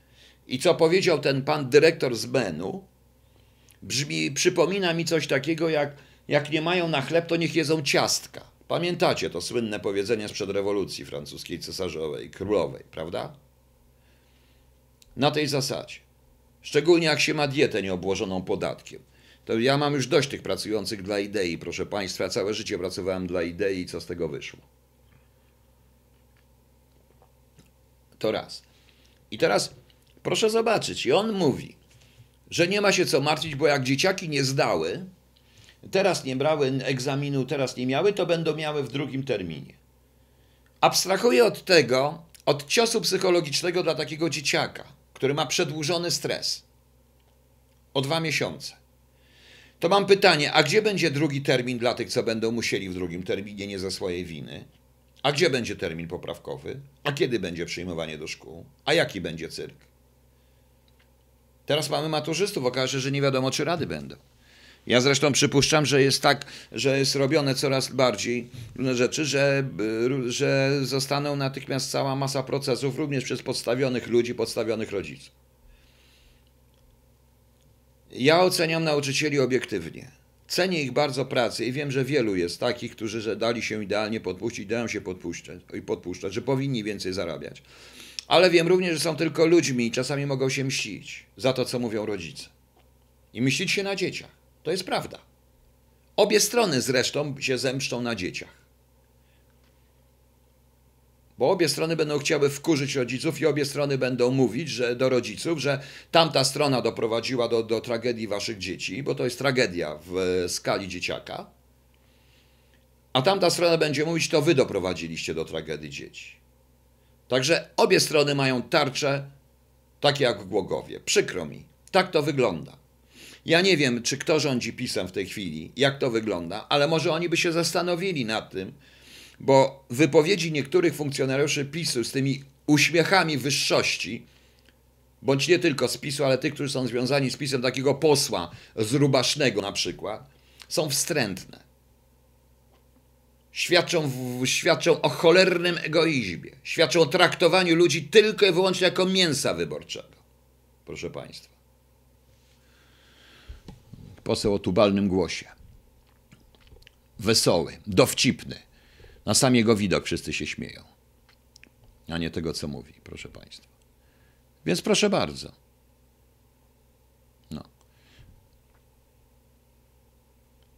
i co powiedział ten pan dyrektor z menu, brzmi, przypomina mi coś takiego, jak, jak nie mają na chleb, to niech jedzą ciastka. Pamiętacie to słynne powiedzenie sprzed rewolucji francuskiej, cesarzowej, królowej, prawda? Na tej zasadzie. Szczególnie jak się ma dietę nieobłożoną podatkiem. To ja mam już dość tych pracujących dla idei, proszę Państwa. Całe życie pracowałem dla idei i co z tego wyszło? To raz. I teraz proszę zobaczyć. I on mówi, że nie ma się co martwić, bo jak dzieciaki nie zdały, teraz nie brały egzaminu, teraz nie miały, to będą miały w drugim terminie. Abstrahuję od tego, od ciosu psychologicznego dla takiego dzieciaka, który ma przedłużony stres o dwa miesiące. To mam pytanie, a gdzie będzie drugi termin dla tych, co będą musieli w drugim terminie nie ze swojej winy? A gdzie będzie termin poprawkowy? A kiedy będzie przyjmowanie do szkół? A jaki będzie cyrk? Teraz mamy maturzystów, okaże się, że nie wiadomo, czy rady będą. Ja zresztą przypuszczam, że jest tak, że jest robione coraz bardziej różne rzeczy, że, y, że zostaną natychmiast cała masa procesów, również przez podstawionych ludzi, podstawionych rodziców. Ja oceniam nauczycieli obiektywnie. Cenię ich bardzo pracę i wiem, że wielu jest takich, którzy że dali się idealnie podpuścić, dają się podpuszczać i podpuszczać, że powinni więcej zarabiać. Ale wiem również, że są tylko ludźmi i czasami mogą się mścić za to, co mówią rodzice. I mścić się na dzieciach. To jest prawda. Obie strony zresztą się zemszczą na dzieciach. Bo obie strony będą chciały wkurzyć rodziców i obie strony będą mówić że do rodziców, że tamta strona doprowadziła do, do tragedii waszych dzieci, bo to jest tragedia w e, skali dzieciaka. A tamta strona będzie mówić, to wy doprowadziliście do tragedii dzieci. Także obie strony mają tarcze takie jak w Głogowie. Przykro mi. Tak to wygląda. Ja nie wiem, czy kto rządzi pisem w tej chwili, jak to wygląda, ale może oni by się zastanowili nad tym, bo wypowiedzi niektórych funkcjonariuszy PiSu z tymi uśmiechami wyższości, bądź nie tylko z PiSu, ale tych, którzy są związani z PiSem, takiego posła z Rubasznego na przykład, są wstrętne. Świadczą, w, świadczą o cholernym egoizmie. Świadczą o traktowaniu ludzi tylko i wyłącznie jako mięsa wyborczego. Proszę Państwa. Poseł o tubalnym głosie. Wesoły, dowcipny. Na sam jego widok wszyscy się śmieją. A nie tego, co mówi, proszę Państwa. Więc proszę bardzo. No.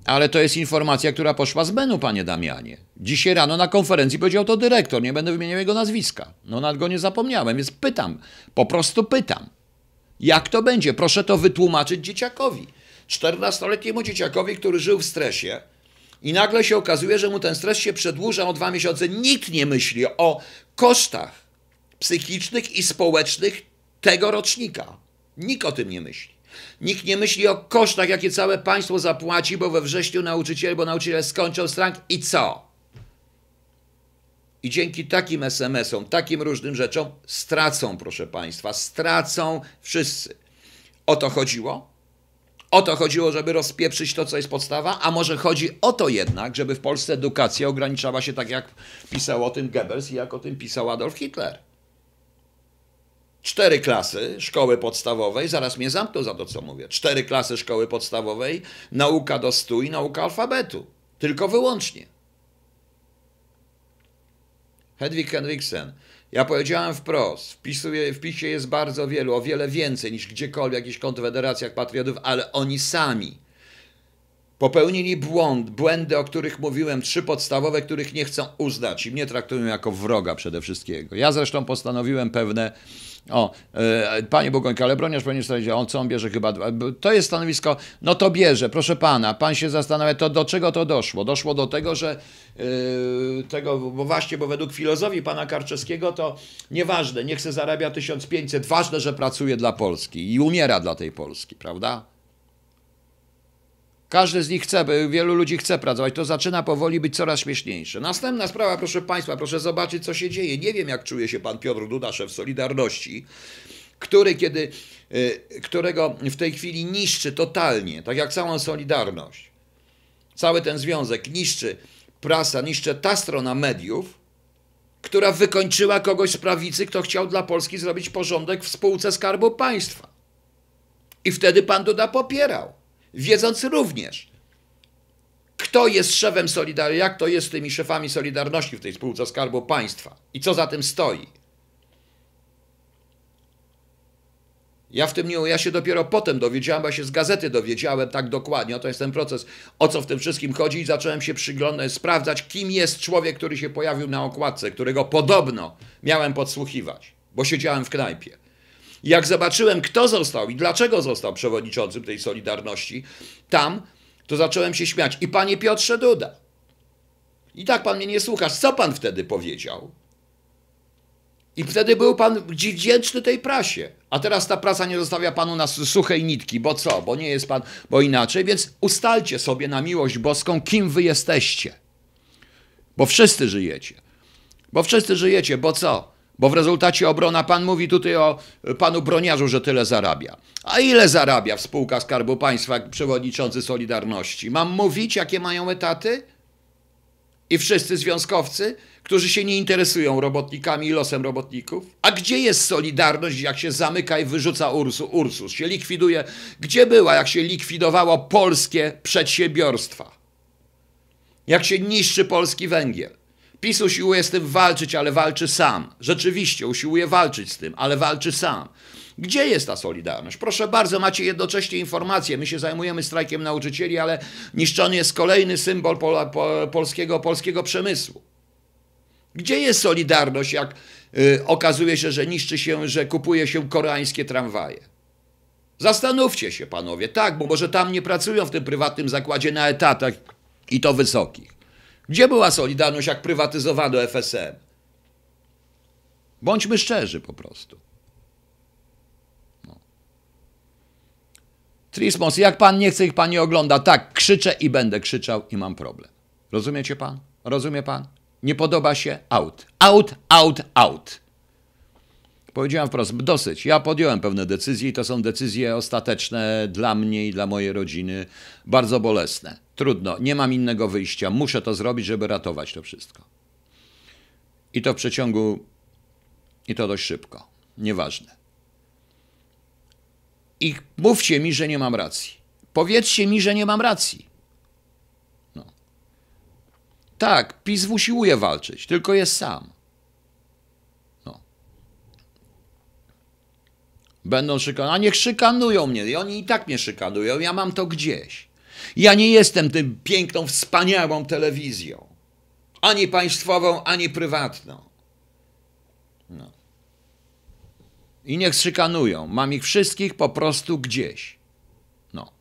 Ale to jest informacja, która poszła z Benu, panie Damianie. Dzisiaj rano na konferencji powiedział to dyrektor, nie będę wymieniał jego nazwiska. No nad go nie zapomniałem, więc pytam, po prostu pytam. Jak to będzie? Proszę to wytłumaczyć dzieciakowi. 14-letniemu dzieciakowi, który żył w stresie i nagle się okazuje, że mu ten stres się przedłuża o dwa miesiące. Nikt nie myśli o kosztach psychicznych i społecznych tego rocznika. Nikt o tym nie myśli. Nikt nie myśli o kosztach, jakie całe państwo zapłaci, bo we wrześniu nauczyciele, bo nauczyciele skończą strajk i co? I dzięki takim SMS-om, takim różnym rzeczom stracą, proszę Państwa, stracą wszyscy. O to chodziło? O to chodziło, żeby rozpieprzyć to, co jest podstawa? A może chodzi o to jednak, żeby w Polsce edukacja ograniczała się tak, jak pisał o tym Goebbels i jak o tym pisał Adolf Hitler? Cztery klasy szkoły podstawowej, zaraz mnie zamkną za to, co mówię. Cztery klasy szkoły podstawowej, nauka do stu i nauka alfabetu. Tylko wyłącznie. Hedwig Henriksen. Ja powiedziałem wprost, w, PiSu, w PiSie jest bardzo wielu, o wiele więcej niż gdziekolwiek, jakichś konfederacjach patriotów, ale oni sami popełnili błąd, błędy, o których mówiłem, trzy podstawowe, których nie chcą uznać i mnie traktują jako wroga przede wszystkiego. Ja zresztą postanowiłem pewne o, e, panie Bogońka, ale broniarz powinien stanowić, on co on bierze? Chyba, to jest stanowisko, no to bierze, proszę pana, pan się zastanawia, to do czego to doszło? Doszło do tego, że e, tego, bo właśnie, bo według filozofii pana Karczewskiego to nieważne, niech se zarabia 1500, ważne, że pracuje dla Polski i umiera dla tej Polski, prawda? Każdy z nich chce, wielu ludzi chce pracować. To zaczyna powoli być coraz śmieszniejsze. Następna sprawa, proszę Państwa, proszę zobaczyć, co się dzieje. Nie wiem, jak czuje się pan Piotr Duda, szef Solidarności, który kiedy, y, którego w tej chwili niszczy totalnie, tak jak całą Solidarność. Cały ten związek niszczy prasa, niszczy ta strona mediów, która wykończyła kogoś z prawicy, kto chciał dla Polski zrobić porządek w spółce Skarbu Państwa. I wtedy pan Duda popierał, wiedząc również, kto jest szefem Solidarności, jak to jest z tymi szefami Solidarności w tej spółce Skarbu Państwa i co za tym stoi. Ja w tym nie, ja się dopiero potem dowiedziałem, bo ja się z gazety dowiedziałem tak dokładnie, to jest ten proces, o co w tym wszystkim chodzi i zacząłem się przyglądać, sprawdzać, kim jest człowiek, który się pojawił na okładce, którego podobno miałem podsłuchiwać, bo siedziałem w knajpie. Jak zobaczyłem, kto został i dlaczego został przewodniczącym tej Solidarności, tam, to zacząłem się śmiać. I panie Piotrze Duda, i tak pan mnie nie słuchasz, co pan wtedy powiedział? I wtedy był pan wdzięczny tej prasie. A teraz ta prasa nie zostawia panu na su- suchej nitki, bo co? Bo nie jest pan, bo inaczej. Więc ustalcie sobie na miłość boską, kim wy jesteście. Bo wszyscy żyjecie. Bo wszyscy żyjecie, bo co? Bo w rezultacie obrona, pan mówi tutaj o y, panu broniarzu, że tyle zarabia. A ile zarabia w Skarbu Państwa przewodniczący Solidarności? Mam mówić, jakie mają etaty? I wszyscy związkowcy, którzy się nie interesują robotnikami i losem robotników? A gdzie jest Solidarność, jak się zamyka i wyrzuca Ursu, Ursus? Się likwiduje. Gdzie była, jak się likwidowało polskie przedsiębiorstwa? Jak się niszczy polski węgiel? PiS usiłuje z tym walczyć, ale walczy sam. Rzeczywiście usiłuje walczyć z tym, ale walczy sam. Gdzie jest ta solidarność? Proszę bardzo, macie jednocześnie informacje. My się zajmujemy strajkiem nauczycieli, ale niszczony jest kolejny symbol pola, po, polskiego, polskiego przemysłu. Gdzie jest solidarność, jak y, okazuje się, że niszczy się, że kupuje się koreańskie tramwaje? Zastanówcie się, panowie. Tak, bo może tam nie pracują w tym prywatnym zakładzie na etatach i to wysokich. Gdzie była Solidarność, jak prywatyzowano FSM? Bądźmy szczerzy po prostu. No. Trismos, jak pan nie chce, ich pan nie ogląda. Tak, krzyczę i będę krzyczał i mam problem. Rozumiecie pan? Rozumie pan? Nie podoba się? Out. Out, out, out. Powiedziałem wprost, dosyć. Ja podjąłem pewne decyzje i to są decyzje ostateczne dla mnie i dla mojej rodziny, bardzo bolesne. Trudno, nie mam innego wyjścia. Muszę to zrobić, żeby ratować to wszystko. I to w przeciągu, i to dość szybko. Nieważne. I mówcie mi, że nie mam racji. Powiedzcie mi, że nie mam racji. No. Tak, PiS usiłuje walczyć, tylko jest sam. No. Będą szykanowani, a niech szykanują mnie. I oni i tak mnie szykanują, ja mam to gdzieś. Ja nie jestem tym piękną, wspaniałą telewizją. Ani państwową, ani prywatną. No. I niech szykanują. Mam ich wszystkich po prostu gdzieś. No.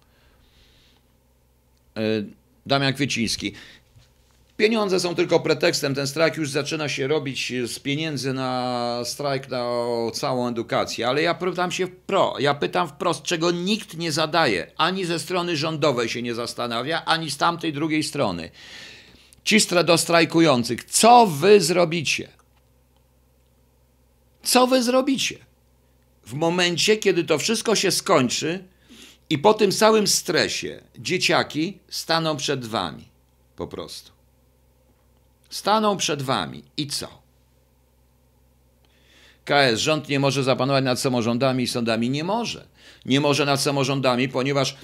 Y, Damian Kwieciński. Pieniądze są tylko pretekstem. Ten strajk już zaczyna się robić z pieniędzy na strajk na całą edukację. Ale ja pytam się wprost, ja pytam wprost, czego nikt nie zadaje. Ani ze strony rządowej się nie zastanawia, ani z tamtej drugiej strony. Ci do strajkujących, co wy zrobicie? Co wy zrobicie? W momencie, kiedy to wszystko się skończy i po tym całym stresie dzieciaki staną przed wami. Po prostu. Staną przed wami. I co? KS, rząd nie może zapanować nad samorządami i sądami. Nie może. Nie może nad samorządami, ponieważ,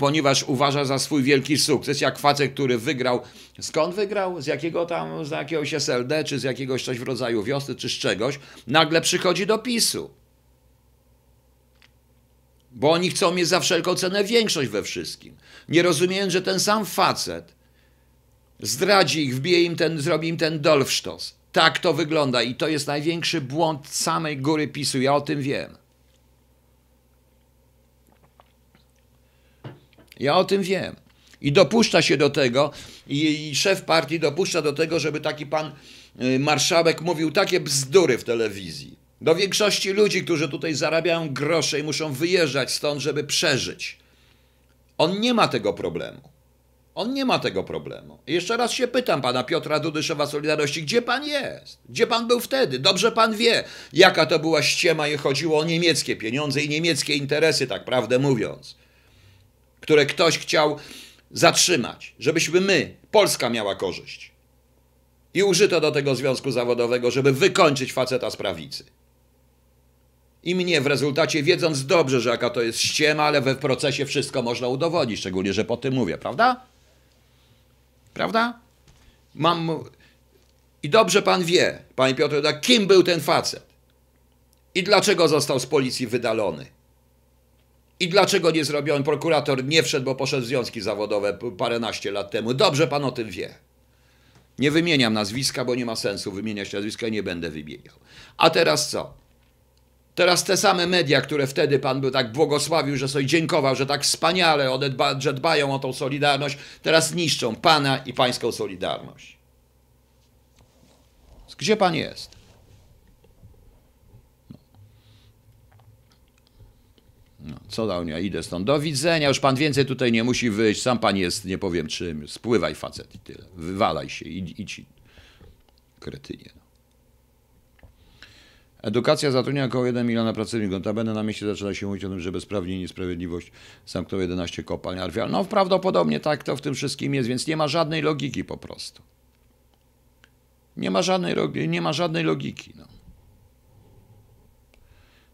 ponieważ uważa za swój wielki sukces, jak facet, który wygrał. Skąd wygrał? Z jakiego tam, z jakiegoś SLD, czy z jakiegoś coś w rodzaju wiosny, czy z czegoś, nagle przychodzi do PiSu. Bo oni chcą mieć za wszelką cenę większość we wszystkim. Nie rozumieją, że ten sam facet zdradzi ich, wbije im ten, zrobi im ten dolfsztos. Tak to wygląda i to jest największy błąd samej góry PiSu. Ja o tym wiem. Ja o tym wiem. I dopuszcza się do tego, i, i szef partii dopuszcza do tego, żeby taki pan y, marszałek mówił takie bzdury w telewizji. Do większości ludzi, którzy tutaj zarabiają grosze i muszą wyjeżdżać stąd, żeby przeżyć. On nie ma tego problemu. On nie ma tego problemu. I jeszcze raz się pytam pana Piotra Dudyszowa Solidarności, gdzie pan jest? Gdzie pan był wtedy? Dobrze pan wie, jaka to była ściema i chodziło o niemieckie pieniądze i niemieckie interesy, tak prawdę mówiąc, które ktoś chciał zatrzymać, żebyśmy my, Polska miała korzyść. I użyto do tego związku zawodowego, żeby wykończyć faceta z prawicy. I mnie w rezultacie, wiedząc dobrze, że jaka to jest ściema, ale we procesie wszystko można udowodnić, szczególnie, że po tym mówię, prawda? Prawda? Mam. I dobrze pan wie, panie Piotrze, kim był ten facet? I dlaczego został z policji wydalony? I dlaczego nie zrobiony prokurator nie wszedł, bo poszedł w związki zawodowe paręnaście lat temu? Dobrze pan o tym wie. Nie wymieniam nazwiska, bo nie ma sensu wymieniać nazwiska i nie będę wymieniał. A teraz co? Teraz te same media, które wtedy pan był tak błogosławił, że sobie dziękował, że tak wspaniale one dba, że dbają o tą solidarność, teraz niszczą pana i pańską solidarność. Gdzie pan jest? No, co dał ja idę stąd. Do widzenia, już pan więcej tutaj nie musi wyjść, sam pan jest, nie powiem czym, spływaj facet i tyle. Wywalaj się, idź, idź kretynie. No. Edukacja zatrudnia około 1 miliona pracowników. Notabene na mieście zaczyna się mówić o tym, że bezprawnie i niesprawiedliwość zamknął 11 kopalń arwial. No prawdopodobnie tak to w tym wszystkim jest, więc nie ma żadnej logiki po prostu. Nie ma żadnej, nie ma żadnej logiki. No.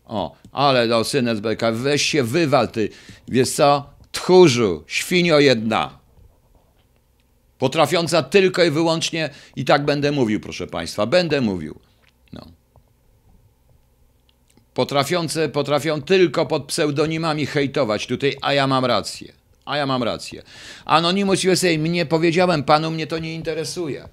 O, ale no, synek z BK, weź się wywal ty, wiesz co, tchórzu, świnio jedna. Potrafiąca tylko i wyłącznie, i tak będę mówił, proszę Państwa, będę mówił. No. Potrafiące, potrafią tylko pod pseudonimami hejtować tutaj, a ja mam rację. A ja mam rację. Anonymous USA, mnie powiedziałem panu, mnie to nie interesuje.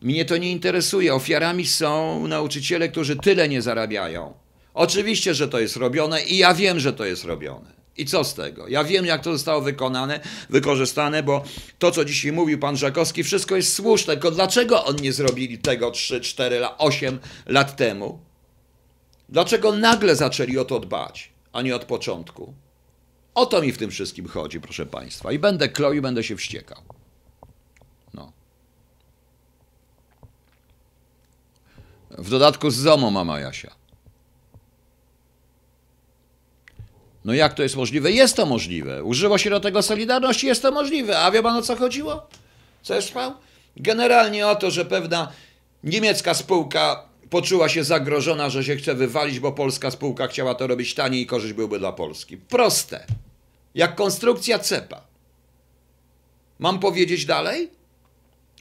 Mnie to nie interesuje. Ofiarami są nauczyciele, którzy tyle nie zarabiają. Oczywiście, że to jest robione i ja wiem, że to jest robione. I co z tego? Ja wiem, jak to zostało wykonane, wykorzystane, bo to, co dzisiaj mówił pan Żakowski, wszystko jest słuszne. Tylko dlaczego on nie zrobili tego 3, 4, 8 lat temu? Dlaczego nagle zaczęli o to dbać, a nie od początku? O to mi w tym wszystkim chodzi, proszę państwa. I będę i będę się wściekał. No. W dodatku z ZOMO mama Jasia. No jak to jest możliwe? Jest to możliwe. Użyło się do tego Solidarności, jest to możliwe. A wie pan o co chodziło? Co jest pan? Generalnie o to, że pewna niemiecka spółka poczuła się zagrożona, że się chce wywalić, bo polska spółka chciała to robić taniej i korzyść byłby dla Polski. Proste. Jak konstrukcja cepa. Mam powiedzieć dalej?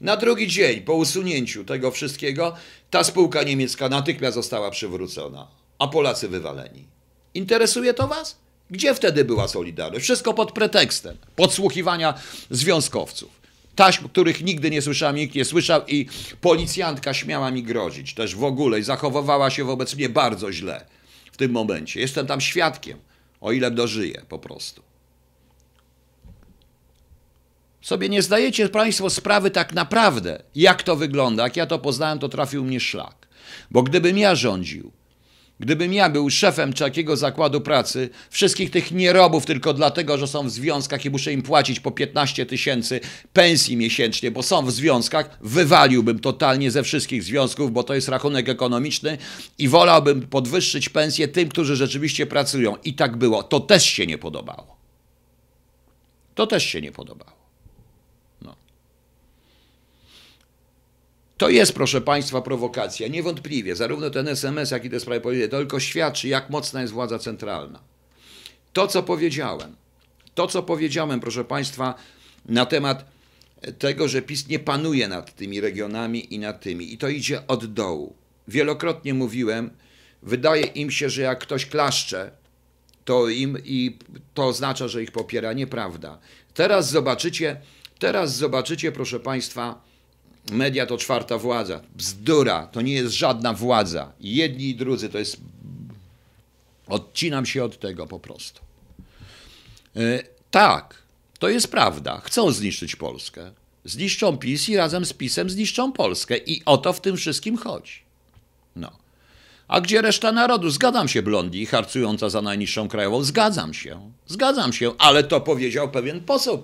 Na drugi dzień po usunięciu tego wszystkiego ta spółka niemiecka natychmiast została przywrócona, a Polacy wywaleni. Interesuje to was? Gdzie wtedy była Solidarność? Wszystko pod pretekstem podsłuchiwania związkowców. Taśm, których nigdy nie słyszałem, nikt nie słyszał i policjantka śmiała mi grozić też w ogóle i zachowywała się wobec mnie bardzo źle w tym momencie. Jestem tam świadkiem, o ile dożyję po prostu. Sobie nie zdajecie Państwo sprawy tak naprawdę, jak to wygląda. Jak ja to poznałem, to trafił mnie szlak. Bo gdybym ja rządził, gdybym ja był szefem takiego zakładu pracy, wszystkich tych nierobów tylko dlatego, że są w związkach i muszę im płacić po 15 tysięcy pensji miesięcznie, bo są w związkach, wywaliłbym totalnie ze wszystkich związków, bo to jest rachunek ekonomiczny i wolałbym podwyższyć pensję tym, którzy rzeczywiście pracują. I tak było. To też się nie podobało. To też się nie podobało. To jest, proszę Państwa, prowokacja. Niewątpliwie, zarówno ten SMS, jak i te sprawy powiedziane, to tylko świadczy, jak mocna jest władza centralna. To, co powiedziałem, to, co powiedziałem, proszę Państwa, na temat tego, że PiS nie panuje nad tymi regionami i nad tymi, i to idzie od dołu. Wielokrotnie mówiłem, wydaje im się, że jak ktoś klaszcze, to im i to oznacza, że ich popiera. Nieprawda. Teraz zobaczycie, teraz zobaczycie, proszę Państwa, Media to czwarta władza. Bzdura, to nie jest żadna władza. Jedni i drudzy to jest. Odcinam się od tego po prostu. Yy, tak, to jest prawda. Chcą zniszczyć Polskę. Zniszczą PiS i razem z PiSem zniszczą Polskę. I o to w tym wszystkim chodzi. No. A gdzie reszta narodu? Zgadzam się, Blondi, harcująca za najniższą krajową. Zgadzam się. Zgadzam się, ale to powiedział pewien poseł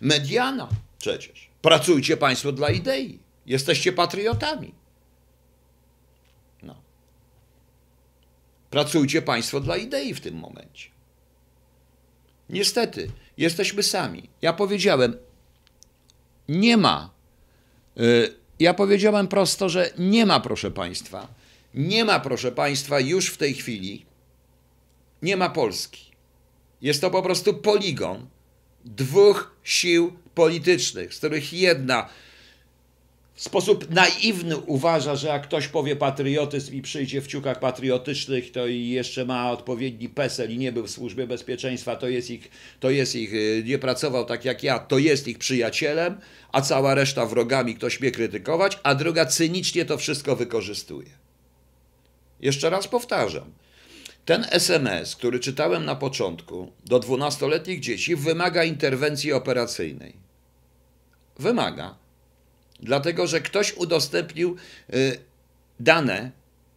mediana przecież. Pracujcie Państwo dla idei. Jesteście patriotami. No. Pracujcie Państwo dla idei w tym momencie. Niestety, jesteśmy sami. Ja powiedziałem, nie ma. Y, ja powiedziałem prosto, że nie ma, proszę Państwa. Nie ma, proszę Państwa, już w tej chwili. Nie ma Polski. Jest to po prostu poligon dwóch sił politycznych, z których jedna w sposób naiwny uważa, że jak ktoś powie patriotyzm i przyjdzie w ciukach patriotycznych, to i jeszcze ma odpowiedni PESEL i nie był w służbie bezpieczeństwa, to jest ich, to jest ich, y, nie pracował tak jak ja, to jest ich przyjacielem, a cała reszta wrogami, ktoś mnie krytykować, a druga cynicznie to wszystko wykorzystuje. Jeszcze raz powtarzam. Ten SMS, który czytałem na początku, do 12-letnich dzieci, wymaga interwencji operacyjnej. Wymaga. Dlatego, że ktoś udostępnił y, dane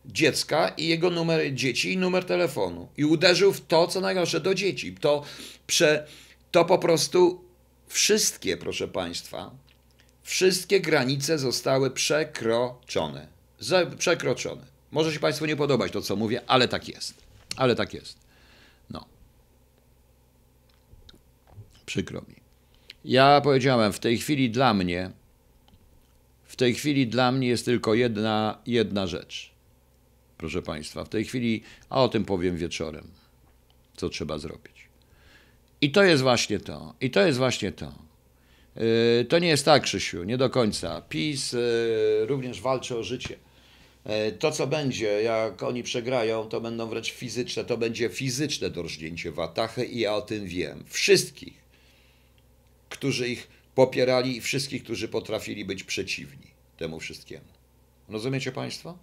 dziecka i jego numer dzieci i numer telefonu. I uderzył w to, co najgorsze, do dzieci. To, prze, to po prostu wszystkie, proszę Państwa, wszystkie granice zostały przekroczone. przekroczone. Może się Państwu nie podobać to, co mówię, ale tak jest. Ale tak jest. No. Przykro mi. Ja powiedziałem, w tej chwili dla mnie, w tej chwili dla mnie jest tylko jedna, jedna rzecz. Proszę Państwa, w tej chwili, a o tym powiem wieczorem, co trzeba zrobić. I to jest właśnie to. I to jest właśnie to. Yy, to nie jest tak, Krzysiu, nie do końca. PiS yy, również walczy o życie. E, to, co będzie, jak oni przegrają, to będą wręcz fizyczne, to będzie fizyczne dorżnięcie Watachy i ja o tym wiem. Wszystkich, którzy ich popierali i wszystkich, którzy potrafili być przeciwni temu wszystkiemu. Rozumiecie Państwo?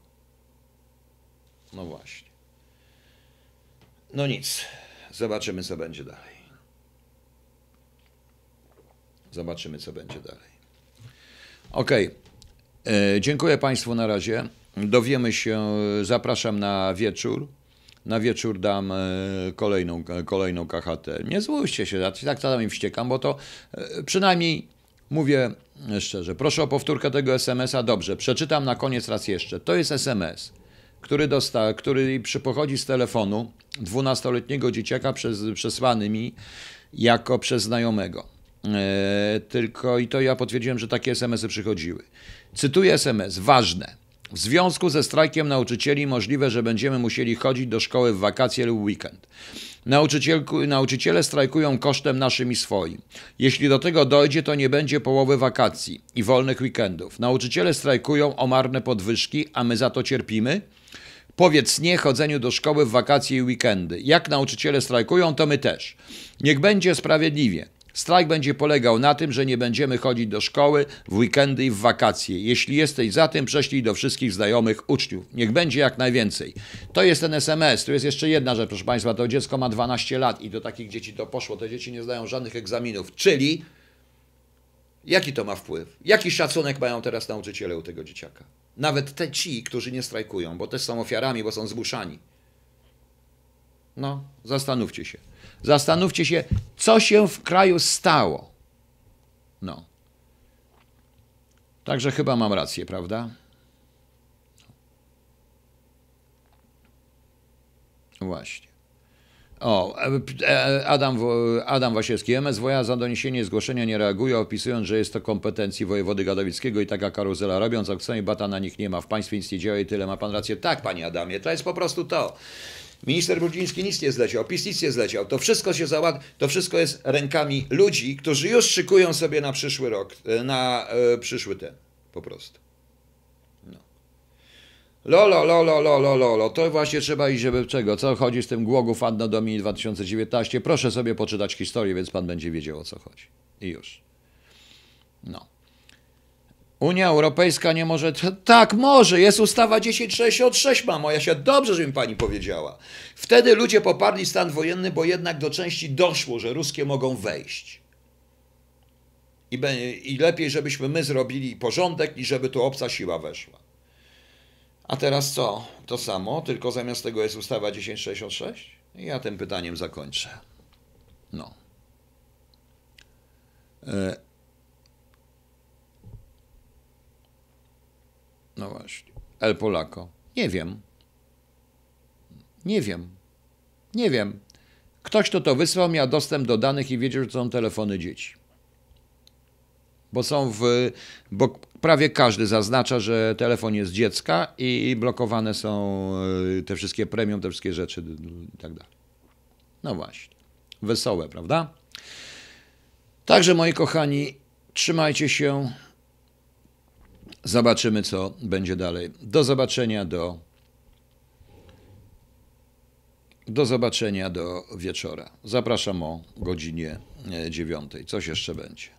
No właśnie. No nic. Zobaczymy, co będzie dalej. Zobaczymy, co będzie dalej. Okej. E, Dziękuję Państwu na razie. Dowiemy się, zapraszam na wieczór. Na wieczór dam e, kolejną, kolejną KHT. Nie złóżcie się, ja tak czasami wściekam, bo to e, przynajmniej mówię szczerze. Proszę o powtórkę tego SMS-a. Dobrze, przeczytam na koniec raz jeszcze. To jest SMS, który, dosta, który pochodzi z telefonu 12-letniego dzieciaka przez, przesłany mi jako przez znajomego. E, tylko i to ja potwierdziłem, że takie SMS-y przychodziły. Cytuję SMS. Ważne. W związku ze strajkiem nauczycieli możliwe, że będziemy musieli chodzić do szkoły w wakacje lub weekend. Nauczyciele strajkują kosztem naszym i swoim. Jeśli do tego dojdzie, to nie będzie połowy wakacji i wolnych weekendów. Nauczyciele strajkują o marne podwyżki, a my za to cierpimy? Powiedz nie chodzeniu do szkoły w wakacje i weekendy. Jak nauczyciele strajkują, to my też. Niech będzie sprawiedliwie. Strajk będzie polegał na tym, że nie będziemy chodzić do szkoły w weekendy i w wakacje. Jeśli jesteś za tym, prześlij do wszystkich znajomych uczniów. Niech będzie jak najwięcej. To jest ten SMS. Tu jest jeszcze jedna rzecz, proszę Państwa. To dziecko ma 12 lat i do takich dzieci to poszło. Te dzieci nie zdają żadnych egzaminów. Czyli jaki to ma wpływ? Jaki szacunek mają teraz nauczyciele u tego dzieciaka? Nawet te ci, którzy nie strajkują, bo też są ofiarami, bo są zmuszani. No, zastanówcie się. Zastanówcie się, co się w kraju stało. No. Także chyba mam rację, prawda? Właśnie. O, e, Adam, Wo- Adam Wasiewski, MSWiA za doniesienie zgłoszenia nie reaguje, opisując, że jest to kompetencji wojewody gadowickiego i taka karuzela robiąc, a i bata na nich nie ma. W państwie nic nie działa i tyle. Ma pan rację. Tak, panie Adamie, to jest po prostu to. Minister Brudziński nic nie zleciał, PiS nic nie zleciał. To wszystko się załat, to wszystko jest rękami ludzi, którzy już szykują sobie na przyszły rok, e, na e, przyszły ten, po prostu. No. Lolo, lolo, lolo, lolo, to właśnie trzeba iść, żeby czego, co chodzi z tym Głogów Anno Domini 2019. Proszę sobie poczytać historię, więc pan będzie wiedział o co chodzi. I już. No. Unia Europejska nie może. Tak, może. Jest ustawa 1066, mamo. Ja się dobrze, że pani powiedziała. Wtedy ludzie poparli stan wojenny, bo jednak do części doszło, że ruskie mogą wejść. I, be, I lepiej, żebyśmy my zrobili porządek, niż żeby tu obca siła weszła. A teraz co? To samo, tylko zamiast tego jest ustawa 1066? I ja tym pytaniem zakończę. No. E, No właśnie. El Polako. Nie wiem. Nie wiem. Nie wiem. Ktoś, kto to wysłał, miał dostęp do danych i wiedział, że są telefony dzieci. Bo są w. Bo prawie każdy zaznacza, że telefon jest dziecka i blokowane są y, te wszystkie premium, te wszystkie rzeczy i tak dalej. No właśnie. Wesołe, prawda? Także, moi kochani, trzymajcie się. Zobaczymy, co będzie dalej. Do zobaczenia do. Do zobaczenia do wieczora. Zapraszam o godzinie dziewiątej. Coś jeszcze będzie.